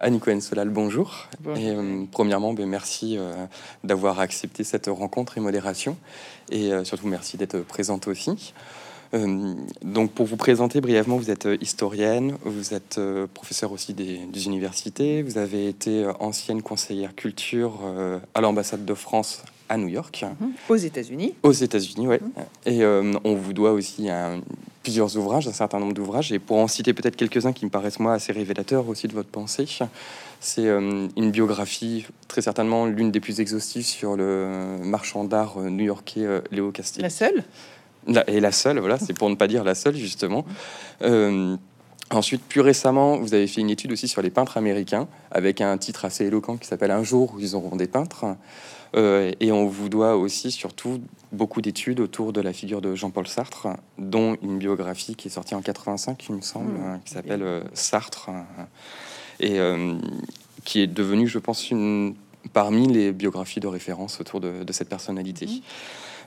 Annie Cohen-Solal, bonjour. Et, euh, premièrement, ben, merci euh, d'avoir accepté cette rencontre et modération. Et euh, surtout, merci d'être présente aussi. donc, pour vous présenter brièvement, vous êtes historienne, vous êtes professeur aussi des, universités, vous avez été ancienne conseillère culture à l'ambassade de France à New York. Mhm. Aux États-Unis. Aux États-Unis, oui. Mhm. Et on vous doit aussi un, plusieurs ouvrages, un certain nombre d'ouvrages, et pour en citer peut-être quelques-uns qui me paraissent moi assez révélateurs aussi de votre pensée, c'est euh, une biographie très certainement l'une des plus exhaustives sur le marchand d'art euh, new-yorkais euh, Léo Castillo. La seule? Et la seule, voilà, c'est pour ne pas dire la seule justement. Ensuite, plus récemment, vous avez fait une étude aussi sur les peintres américains, avec un titre assez éloquent qui s'appelle Un jour où ils auront des peintres. Euh, et on vous doit aussi surtout beaucoup d'études autour de la figure de Jean-Paul Sartre, dont une biographie qui est sortie en 85, il me semble, mmh. hein, qui s'appelle euh, Sartre, hein, et euh, qui est devenue, je pense, une parmi les biographies de référence autour de, cette personnalité. Mmh.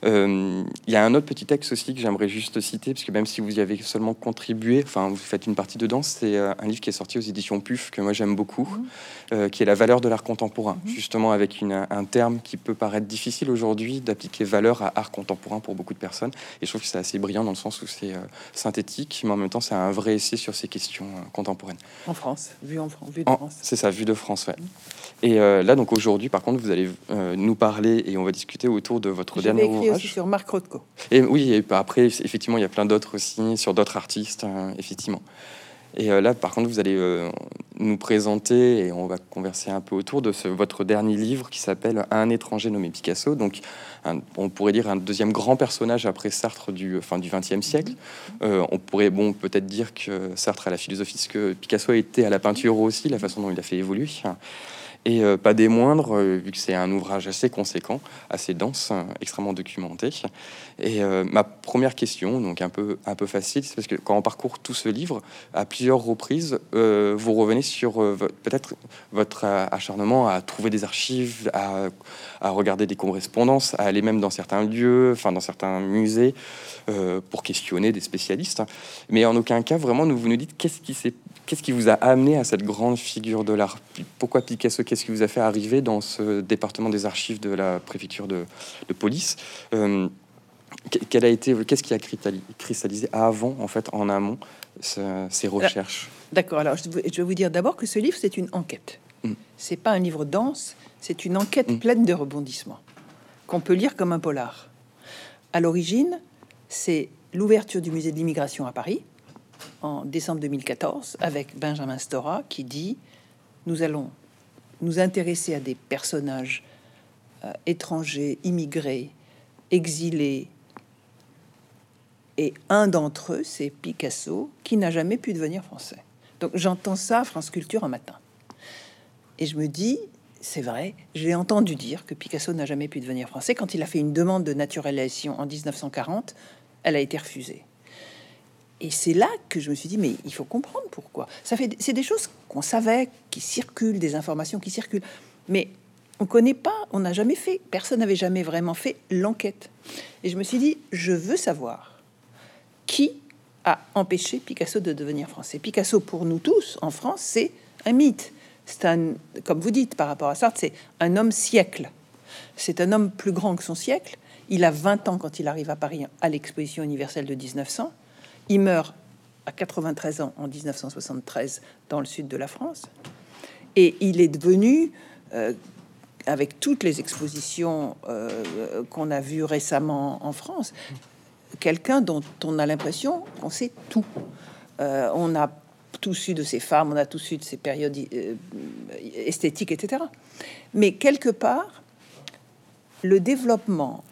Euh, il y a un autre petit texte aussi que j'aimerais juste citer, parce que même si vous y avez seulement contribué, enfin vous faites une partie dedans, c'est euh, un livre qui est sorti aux éditions PUF, que moi j'aime beaucoup, mhm. euh, qui est La valeur de l'art contemporain, mhm. justement avec une, un terme qui peut paraître difficile aujourd'hui d'appliquer valeur à art contemporain pour beaucoup de personnes. Et je trouve que c'est assez brillant dans le sens où c'est synthétique, mais en même temps c'est un vrai essai sur ces questions contemporaines. En France, vu en, France, de France. C'est ça, vu de France, ouais. Mhm. Et là, donc aujourd'hui, par contre, vous allez nous parler et on va discuter autour de votre dernier ouvrage sur Marc Rothko. Et oui, et après, effectivement, il y a plein d'autres aussi, sur d'autres artistes, hein, effectivement. Et euh, là, par contre, vous allez euh, nous présenter et on va converser un peu autour de ce, votre dernier livre qui s'appelle Un étranger nommé Picasso. Donc, on pourrait dire un deuxième grand personnage après Sartre du fin du XXe siècle. Euh, on pourrait, bon, peut-être dire que Sartre a la philosophie, ce que Picasso a été à la peinture aussi, la façon dont il a fait évoluer. Et euh, pas des moindres, euh, vu que c'est un ouvrage assez conséquent, assez dense, hein, extrêmement documenté. Et euh, ma première question, donc un peu, un peu facile, c'est parce que quand on parcourt tout ce livre, à plusieurs reprises, vous revenez sur peut-être votre acharnement à trouver des archives, à, à, regarder des correspondances, à aller même dans certains lieux, enfin dans certains musées, pour questionner des spécialistes. Mais en aucun cas, vraiment, vous nous dites qu'est-ce qui Qu'est-ce qui vous a amené à cette grande figure de l'art? Pourquoi Picasso Qu'est-ce qui vous a fait arriver dans ce département des archives de la préfecture de, police euh, a été, qu'est-ce qui a cristallisé avant, en fait, en amont, ces recherches? D'accord. Alors, je vais vous dire d'abord que ce livre, c'est une enquête. Mm. C'est pas un livre dense, c'est une enquête mm. pleine de rebondissements qu'on peut lire comme un polar. À l'origine, c'est l'ouverture du musée de l'immigration à Paris en décembre 2014 avec Benjamin Stora qui dit nous allons nous intéresser à des personnages euh, étrangers, immigrés, exilés. Et un d'entre eux, c'est Picasso, qui n'a jamais pu devenir français. Donc j'entends ça France Culture un matin. Et je me dis, c'est vrai, j'ai entendu dire que Picasso n'a jamais pu devenir français. Quand il a fait une demande de naturalisation en 1940, elle a été refusée. Et c'est là que je me suis dit, mais il faut comprendre pourquoi. Ça fait, c'est des choses qu'on savait, qui circulent, des informations qui circulent, mais on connaît pas, on n'a jamais fait, personne n'avait jamais vraiment fait l'enquête. Et je me suis dit, je veux savoir qui a empêché Picasso de devenir français. Picasso, pour nous tous, en France, c'est un mythe. C'est un, comme vous dites par rapport à Sartre, c'est un homme siècle. C'est un homme plus grand que son siècle. Il a 20 ans quand il arrive à Paris à l'exposition universelle de 1900. Il meurt à 93 ans en 1973 dans le sud de la France. Et il est devenu, euh, avec toutes les expositions euh, qu'on a vues récemment en France, quelqu'un dont on a l'impression qu'on sait tout. Euh, on a tout su de ces femmes, on a tout su de ces périodes esthétiques, etc. Mais quelque part, le développement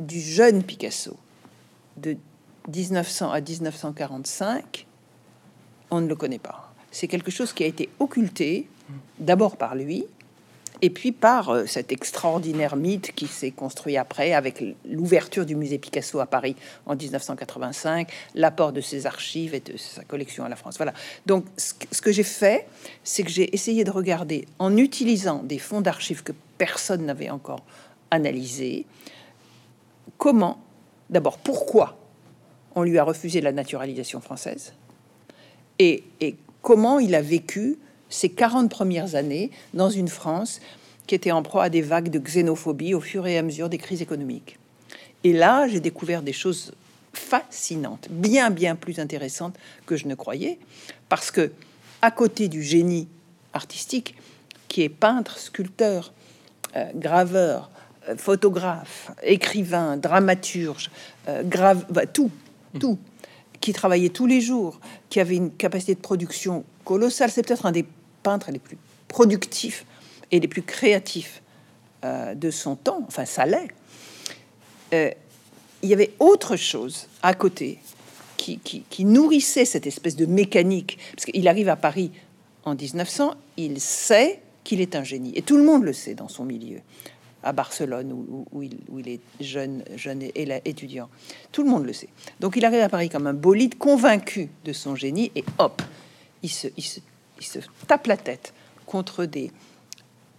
du jeune Picasso, de 1900 à 1945, on ne le connaît pas. C'est quelque chose qui a été occulté d'abord par lui, et puis par euh, cet extraordinaire mythe qui s'est construit après avec l'ouverture du musée Picasso à Paris en 1985, l'apport de ses archives et de sa collection à la France. Voilà. Donc ce que j'ai fait, c'est que j'ai essayé de regarder en utilisant des fonds d'archives que personne n'avait encore analysés, comment, d'abord pourquoi on lui a refusé la naturalisation française et, comment il a vécu ces 40 premières années dans une France qui était en proie à des vagues de xénophobie au fur et à mesure des crises économiques. Et là, j'ai découvert des choses fascinantes, bien bien plus intéressantes que je ne croyais, parce que à côté du génie artistique, qui est peintre, sculpteur, euh, graveur, euh, photographe, écrivain, dramaturge, euh, grave, bah, tout. Tout, qui travaillait tous les jours, qui avait une capacité de production colossale. C'est peut-être un des peintres les plus productifs et les plus créatifs de son temps. Enfin, ça l'est. il y avait autre chose à côté qui, qui, nourrissait cette espèce de mécanique. Parce qu'il arrive à Paris en 1900, il sait qu'il est un génie. Et tout le monde le sait dans son milieu. À Barcelone, où, il, est jeune, jeune étudiant. Tout le monde le sait. Donc il arrive à Paris comme un bolide, convaincu de son génie, et hop, il se, tape la tête contre des,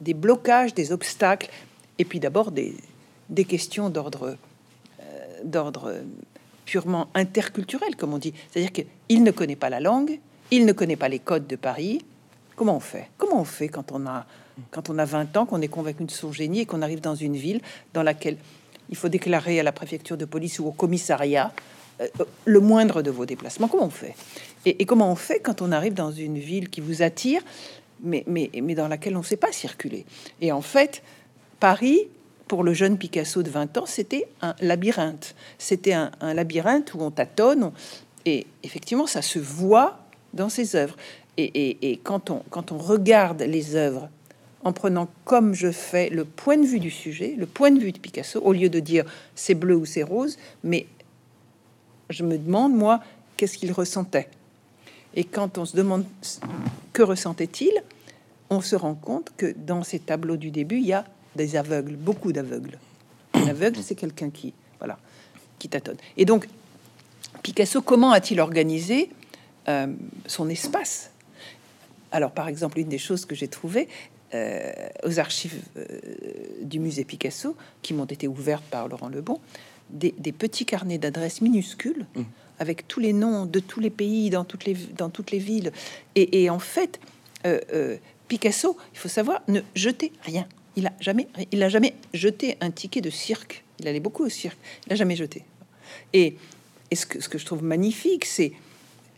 blocages, des obstacles, et puis d'abord des, questions d'ordre euh, d'ordre purement interculturel, comme on dit. C'est-à-dire qu'il ne connaît pas la langue, il ne connaît pas les codes de Paris, Comment on fait? Comment on fait quand on a, quand on a 20 ans, qu'on est convaincu de son génie et qu'on arrive dans une ville dans laquelle il faut déclarer à la préfecture de police ou au commissariat euh, le moindre de vos déplacements Comment on fait? Et, comment on fait quand on arrive dans une ville qui vous attire, mais, dans laquelle on ne sait pas circuler? Et en fait, Paris, pour le jeune Picasso de 20 ans, c'était un labyrinthe. C'était un, labyrinthe où on tâtonne. Et effectivement, ça se voit dans ses œuvres et, quand on regarde les œuvres en prenant comme je fais le point de vue du sujet, le point de vue de Picasso, au lieu de dire c'est bleu ou c'est rose, mais je me demande, moi, qu'est-ce qu'il ressentait. Et quand on se demande que ressentait-il, on se rend compte que dans ces tableaux du début, il y a des aveugles, beaucoup d'aveugles. Un aveugle, c'est quelqu'un qui, voilà, qui tâtonne. Et donc, Picasso, comment a-t-il organisé euh, son espace? Alors, par exemple, une des choses que j'ai trouvées euh, aux archives euh, du musée Picasso, qui m'ont été ouvertes par Laurent Lebon, des, petits carnets d'adresses minuscules mmh. avec tous les noms de tous les pays dans toutes les, dans toutes les villes. Et, en fait, euh, Picasso, il faut savoir, ne jetait rien. Il a jamais, il a jamais jeté un ticket de cirque. Il allait beaucoup au cirque. Il n'a jamais jeté. Et, et ce, que, ce que je trouve magnifique, c'est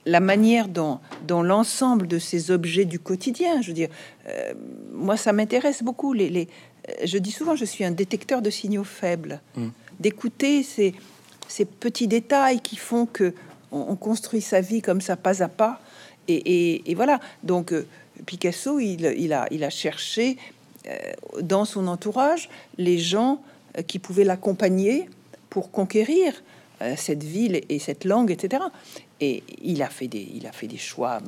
la manière dont, l'ensemble de ces objets du quotidien, je veux dire, euh, moi ça m'intéresse beaucoup. Les, les, euh, je dis souvent, je suis un détecteur de signaux faibles, mm. d'écouter ces, ces, petits détails qui font que on, construit sa vie comme ça, pas à pas. Et, voilà. Donc euh, Picasso, il, il, a, il a cherché dans son entourage les gens qui pouvaient l'accompagner pour conquérir cette ville et cette langue, etc. Et il a fait des, il a fait des choix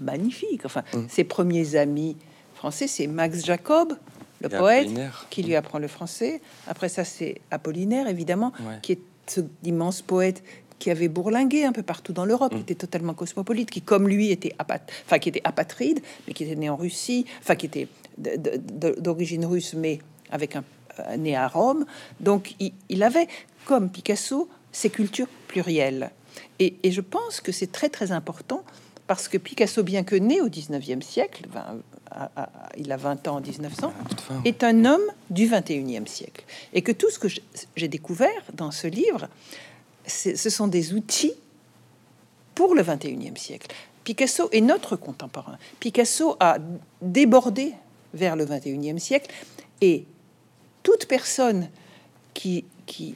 magnifiques. Enfin, mm. ses premiers amis français, c'est Max Jacob, le poète, qui lui apprend le français. Après ça, c'est Apollinaire, évidemment, qui est ce immense poète qui avait bourlingué un peu partout dans l'Europe, qui mm. était totalement cosmopolite, qui, comme lui, était, enfin, qui était apatride, mais qui était né en Russie, enfin, qui était d'origine russe, mais avec un né à Rome. Donc, il, il avait, comme Picasso, ses cultures plurielles. Et, je pense que c'est très très important parce que Picasso, bien que né au 19e siècle, il a 20 ans en 1900, est un homme du 21e siècle. Et que tout ce que j'ai découvert dans ce livre, ce sont des outils pour le 21e siècle. Picasso est notre contemporain. Picasso a débordé vers le 21e siècle et toute personne qui, qui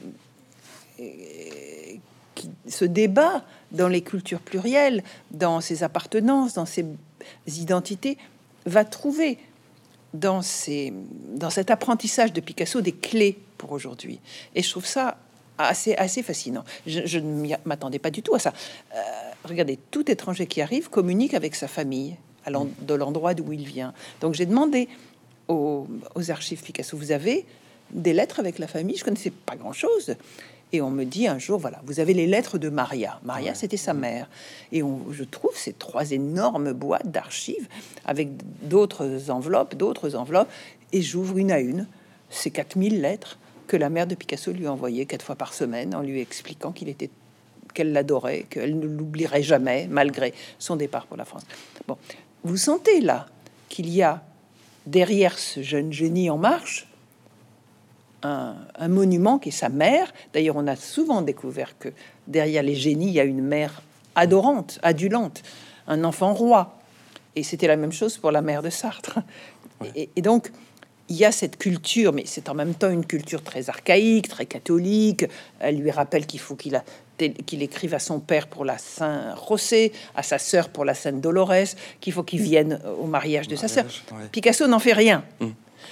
qui se débat dans les cultures plurielles, dans ses appartenances, dans ses identités, va trouver dans, ces, dans cet apprentissage de Picasso des clés pour aujourd'hui. Et je trouve ça assez, assez fascinant. Je, ne m'attendais pas du tout à ça. Euh, regardez, tout étranger qui arrive communique avec sa famille à de l'endroit d'où il vient. Donc j'ai demandé aux, aux archives Picasso, vous avez des lettres avec la famille? Je connaissais pas grand-chose. Et on me dit un jour, voilà, vous avez les lettres de Maria. Maria, c'était sa mère. Et on, je trouve ces trois énormes boîtes d'archives avec d'autres enveloppes, d'autres enveloppes. Et j'ouvre une à une ces 4000 lettres que la mère de Picasso lui envoyait quatre fois par semaine en lui expliquant qu'il était qu'elle l'adorait, qu'elle ne l'oublierait jamais malgré son départ pour la France. Bon, vous sentez là qu'il y a derrière ce jeune génie en marche un, un monument qui est sa mère. D'ailleurs, on a souvent découvert que derrière les génies, il y a une mère adorante, adulante, un enfant roi. Et c'était la même chose pour la mère de Sartre. Et, et donc, il y a cette culture, mais c'est en même temps une culture très archaïque, très catholique. Elle lui rappelle qu'il faut qu'il a qu'il écrive à son père pour la Saint José, à sa sœur pour la Sainte Dolores, qu'il faut qu'il vienne au mariage de sa sœur. ouais. Picasso n'en fait rien, Mm.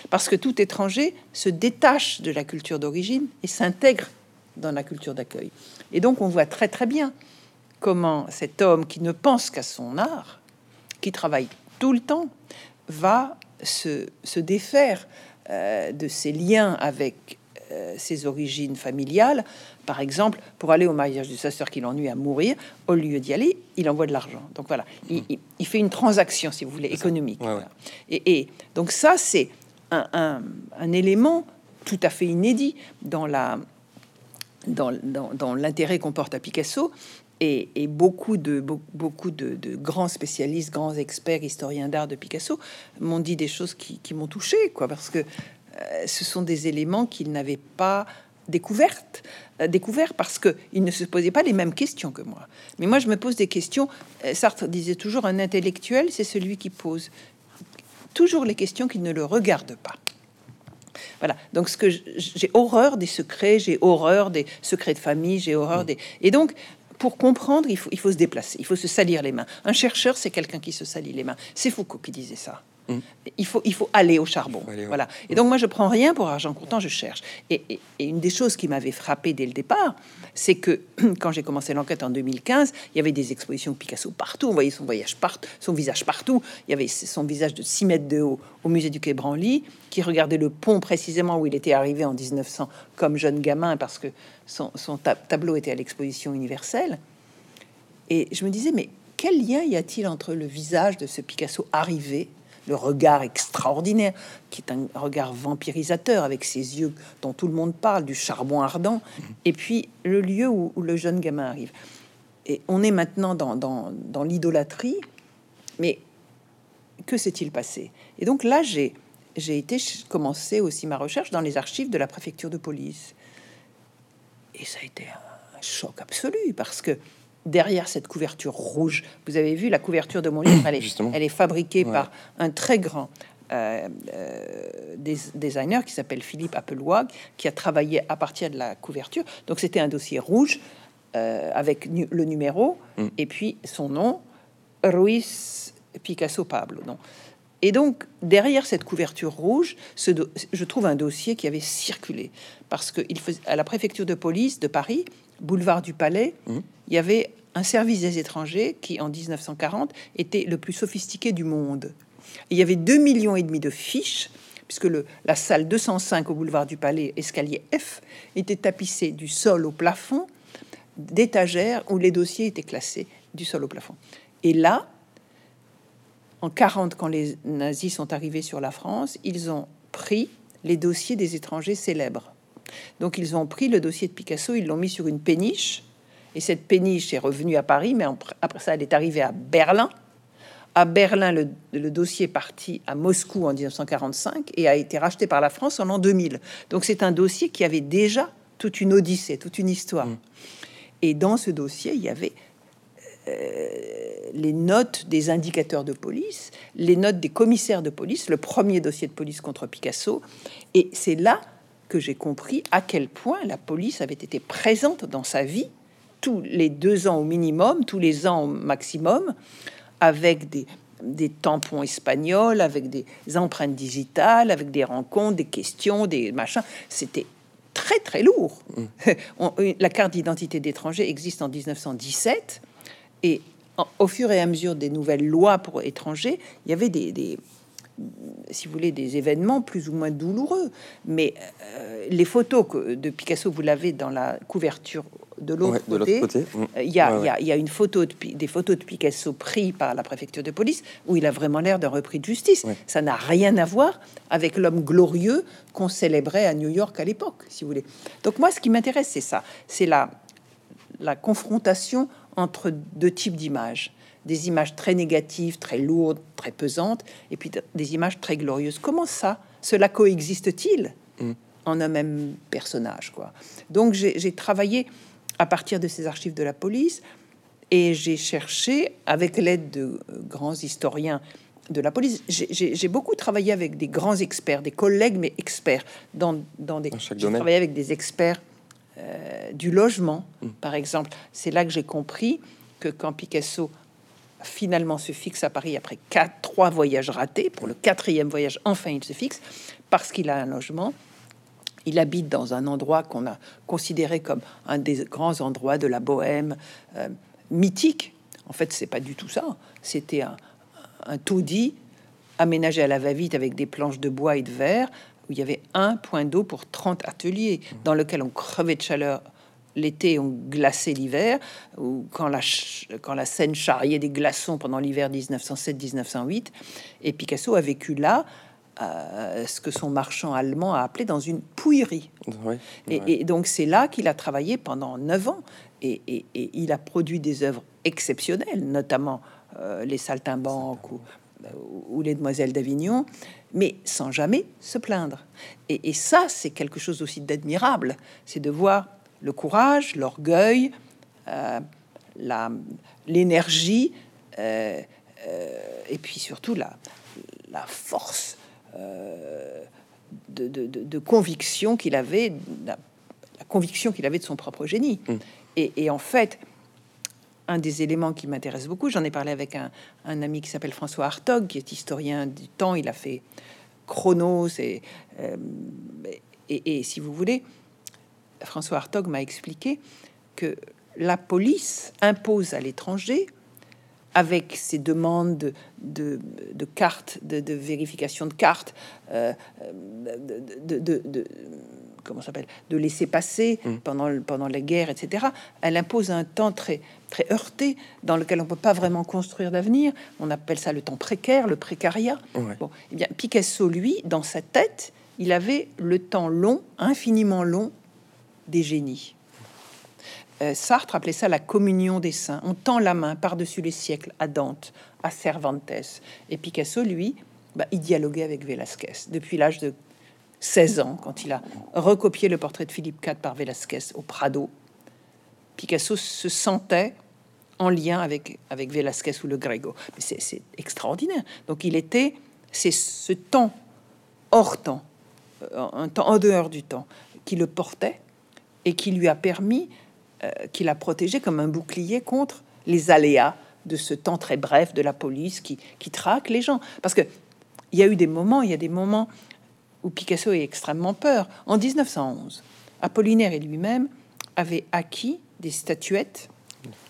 Parce que tout étranger se détache de la culture d'origine et s'intègre dans la culture d'accueil. Et donc on voit très très bien comment cet homme qui ne pense qu'à son art, qui travaille tout le temps, va se, se défaire euh, de ses liens avec euh, ses origines familiales. Par exemple, pour aller au mariage de sa sœur qui l'ennuie à mourir, au lieu d'y aller, il envoie de l'argent. Donc voilà, il, il- il fait une transaction, si vous voulez, économique. Ouais, ouais. Voilà. Et, et donc ça, c'est un, un- élément tout à fait inédit dans l'intérêt qu'on porte à Picasso. Et, beaucoup de grands spécialistes, grands experts, historiens d'art de Picasso m'ont dit des choses qui, m'ont touché, quoi, parce que euh, ce sont des éléments qu'ils n'avaient pas découvertes, euh, découverts parce que ils ne se posaient pas les mêmes questions que moi. Mais moi, je me pose des questions. Euh, Sartre disait toujours un intellectuel, c'est celui qui pose toujours les questions qui ne le regardent pas. Voilà. Donc, ce que j'ai horreur des secrets, j'ai horreur des secrets de famille, j'ai horreur des. Et donc, pour comprendre, il faut, il faut se déplacer, il faut se salir les mains. Un chercheur, c'est quelqu'un qui se salit les mains. C'est Foucault qui disait ça. Il faut, il faut aller au charbon. Faut aller, ouais. Voilà. Et donc, moi, je prends rien pour argent comptant, je cherche. Et, et- et une des choses qui m'avait frappé dès le départ, c'est que quand j'ai commencé l'enquête en 2015, il y avait des expositions de Picasso partout. On voyait son voyage partout, son visage partout. Il y avait son visage de 6 mètres de haut au musée du Quai Branly, qui regardait le pont précisément où il était arrivé en 1900 comme jeune gamin, parce que son, son ta- tableau était à l'exposition universelle. Et je me disais, mais quel lien y a-t-il entre le visage de ce Picasso arrivé, le regard extraordinaire, qui est un regard vampirisateur avec ses yeux dont tout le monde parle, du charbon ardent, et puis le lieu où, où le jeune gamin arrive. Et on est maintenant dans, dans, dans l'idolâtrie, mais que s'est-il passé? Et donc là, j'ai j'ai été commencer aussi ma recherche dans les archives de la préfecture de police. Et ça a été un choc absolu parce que derrière cette couverture rouge, vous avez vu la couverture de mon livre, elle est, Justement. elle est fabriquée Ouais. par un très grand euh, euh, des- designer qui s'appelle Philippe Appelwag, qui a travaillé à partir de la couverture. Donc c'était un dossier rouge euh, avec nu- le numéro Mm. et puis son nom, Ruiz Picasso Pablo. Non. Et donc, derrière cette couverture rouge, ce je trouve un dossier qui avait circulé. Parce que il faisait, à la préfecture de police de Paris, boulevard du Palais, Mhm. il y avait un service des étrangers qui, en 1940, était le plus sophistiqué du monde. Et il y avait 2 millions et demi de fiches, puisque le, la salle 205 au boulevard du Palais, escalier F, était tapissée du sol au plafond d'étagères où les dossiers étaient classés du sol au plafond. Et là, en 40, quand les nazis sont arrivés sur la France, ils ont pris les dossiers des étrangers célèbres. Donc ils ont pris le dossier de Picasso, ils l'ont mis sur une péniche, et cette péniche est revenue à Paris, mais après ça, elle est arrivée à Berlin. À Berlin, le, le dossier est parti à Moscou en 1945 et a été racheté par la France en l'an 2000. Donc c'est un dossier qui avait déjà toute une odyssée, toute une histoire. Et dans ce dossier, il y avait euh, les notes des indicateurs de police, les notes des commissaires de police, le premier dossier de police contre Picasso. Et c'est là que j'ai compris à quel point la police avait été présente dans sa vie, tous les deux ans au minimum, tous les ans au maximum, avec des, des tampons espagnols, avec des empreintes digitales, avec des rencontres, des questions, des machins. C'était très très lourd. On- la carte d'identité d'étranger existe en 1917 et au fur et à mesure des nouvelles lois pour étrangers, il y avait des, des- si vous voulez, des événements plus ou moins douloureux. Mais euh, les photos que, de Picasso, vous l'avez dans la couverture de l'autre Ouais, côté. Il y, a, Ouais, il y a- il y a une photo de, des photos de Picasso pris par la préfecture de police où il a vraiment l'air d'un repris de justice. Ça n'a rien à voir avec l'homme glorieux qu'on célébrait à New York à l'époque, si vous voulez. Donc moi, ce qui m'intéresse, c'est ça, c'est la, la confrontation entre deux types d'images. Des images très négatives, très lourdes, très pesantes, et puis des images très glorieuses. Comment ça, cela coexiste-t-il mm. en un même personnage quoi? Donc j'ai travaillé à partir de ces archives de la police et j'ai cherché, avec l'aide de grands historiens de la police, j'ai beaucoup travaillé avec des grands experts, des collègues, mais experts dans, dans des. J'ai travaillé avec des experts euh, du logement, mm. par exemple. C'est là que j'ai compris que quand Picasso finalement se fixe à Paris après quatre, trois voyages ratés, pour le quatrième voyage, enfin il se fixe, parce qu'il a un logement. Il habite dans un endroit qu'on a considéré comme un des grands endroits de la bohème euh, mythique. En fait, c'est pas du tout ça. C'était un, un taudis aménagé à la va-vite avec des planches de bois et de verre, où il y avait un point d'eau pour 30 ateliers, dans lequel on crevait de chaleur l'été, on glacé l'hiver, ou quand la, quand la Seine charriait des glaçons pendant l'hiver 1907-1908. Et Picasso a vécu là, euh, ce que son marchand allemand a appelé dans une pouillerie. Et, donc c'est là qu'il a travaillé pendant neuf ans. Et, il a produit des œuvres exceptionnelles, notamment euh, les saltimbanques ou, ou les demoiselles d'Avignon, mais sans jamais se plaindre. Et, ça, c'est quelque chose aussi d'admirable, c'est de voir le courage, l'orgueil, euh, l'énergie, euh, et puis surtout la, la force de, de, conviction qu'il avait, la, conviction qu'il avait de son propre génie. Mm. Et, et, en fait, un des éléments qui m'intéresse beaucoup. J'en ai parlé avec un, ami qui s'appelle François Hartog, qui est historien du temps. Il a fait Chronos et, euh, et, si vous voulez, François Hartog m'a expliqué que la police impose à l'étranger, avec ses demandes de, de, cartes, de, vérification de cartes, euh, de, comment s'appelle, de laisser passer mm. pendant, pendant la guerre, etc. Elle impose un temps très, très heurté dans lequel on peut pas vraiment construire d'avenir. On appelle ça le temps précaire, le précariat. Bon, eh bien, Picasso, lui, dans sa tête, il avait le temps long, infiniment long, des génies. Euh, Sartre appelait ça la communion des saints. On tend la main par-dessus les siècles à Dante, à Cervantes. Et Picasso, lui, bah, il dialoguait avec Velasquez depuis l'âge de 16 ans, quand il a recopié le portrait de Philippe IV par Velasquez au Prado, Picasso se sentait en lien avec, avec Velasquez ou le Grego. C'est extraordinaire. Donc il était, c'est ce temps hors temps, euh, un temps en dehors du temps, qui le portait et qui lui a permis, euh, qui l'a protégé comme un bouclier contre les aléas de ce temps très bref de la police qui, qui traque les gens. Parce que il y a eu des moments, il y a des moments où Picasso est extrêmement peur. En 1911, Apollinaire et lui-même avaient acquis des statuettes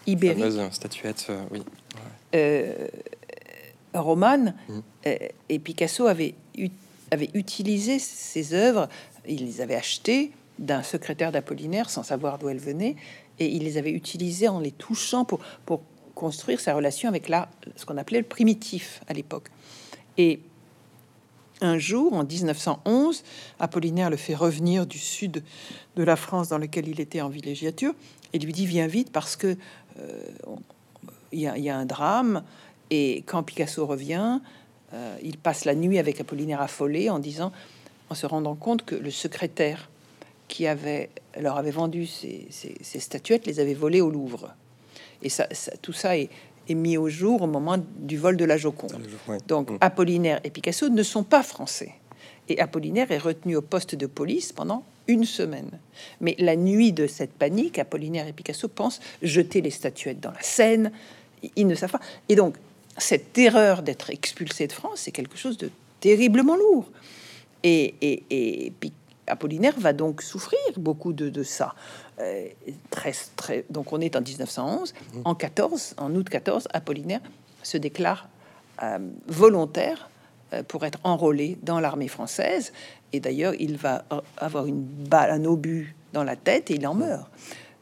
ibériques. statuettes, euh, oui. Euh, romanes, euh, et Picasso avait, avait utilisé ces œuvres, il les avait achetées d'un secrétaire d'Apollinaire sans savoir d'où elles venaient, et il les avait utilisées en les touchant pour, pour construire sa relation avec l'art, ce qu'on appelait le primitif à l'époque. Et un jour, en 1911, Apollinaire le fait revenir du sud de la France dans lequel il était en villégiature et lui dit Viens vite parce que euh, il y, a un drame. Et quand Picasso revient, euh, il passe la nuit avec Apollinaire affolé en disant, en se rendant compte que le secrétaire qui avait leur avait vendu ces, statuettes les avait volées au Louvre. Et ça tout ça est, est mis au jour au moment du vol de la Joconde. Donc mm. Apollinaire et Picasso ne sont pas français. Et Apollinaire est retenu au poste de police pendant une semaine. Mais la nuit de cette panique, Apollinaire et Picasso pensent jeter les statuettes dans la Seine. Ils ne savent pas. Et donc, cette terreur d'être expulsé de France, c'est quelque chose de terriblement lourd. Et, et, et, Apollinaire va donc souffrir beaucoup de, ça. Euh, très, très, donc on est en 1911. Mmh. En 14, en août 14, Apollinaire se déclare euh, volontaire euh, pour être enrôlé dans l'armée française. Et d'ailleurs, il va avoir une balle, un obus dans la tête et il en meurt.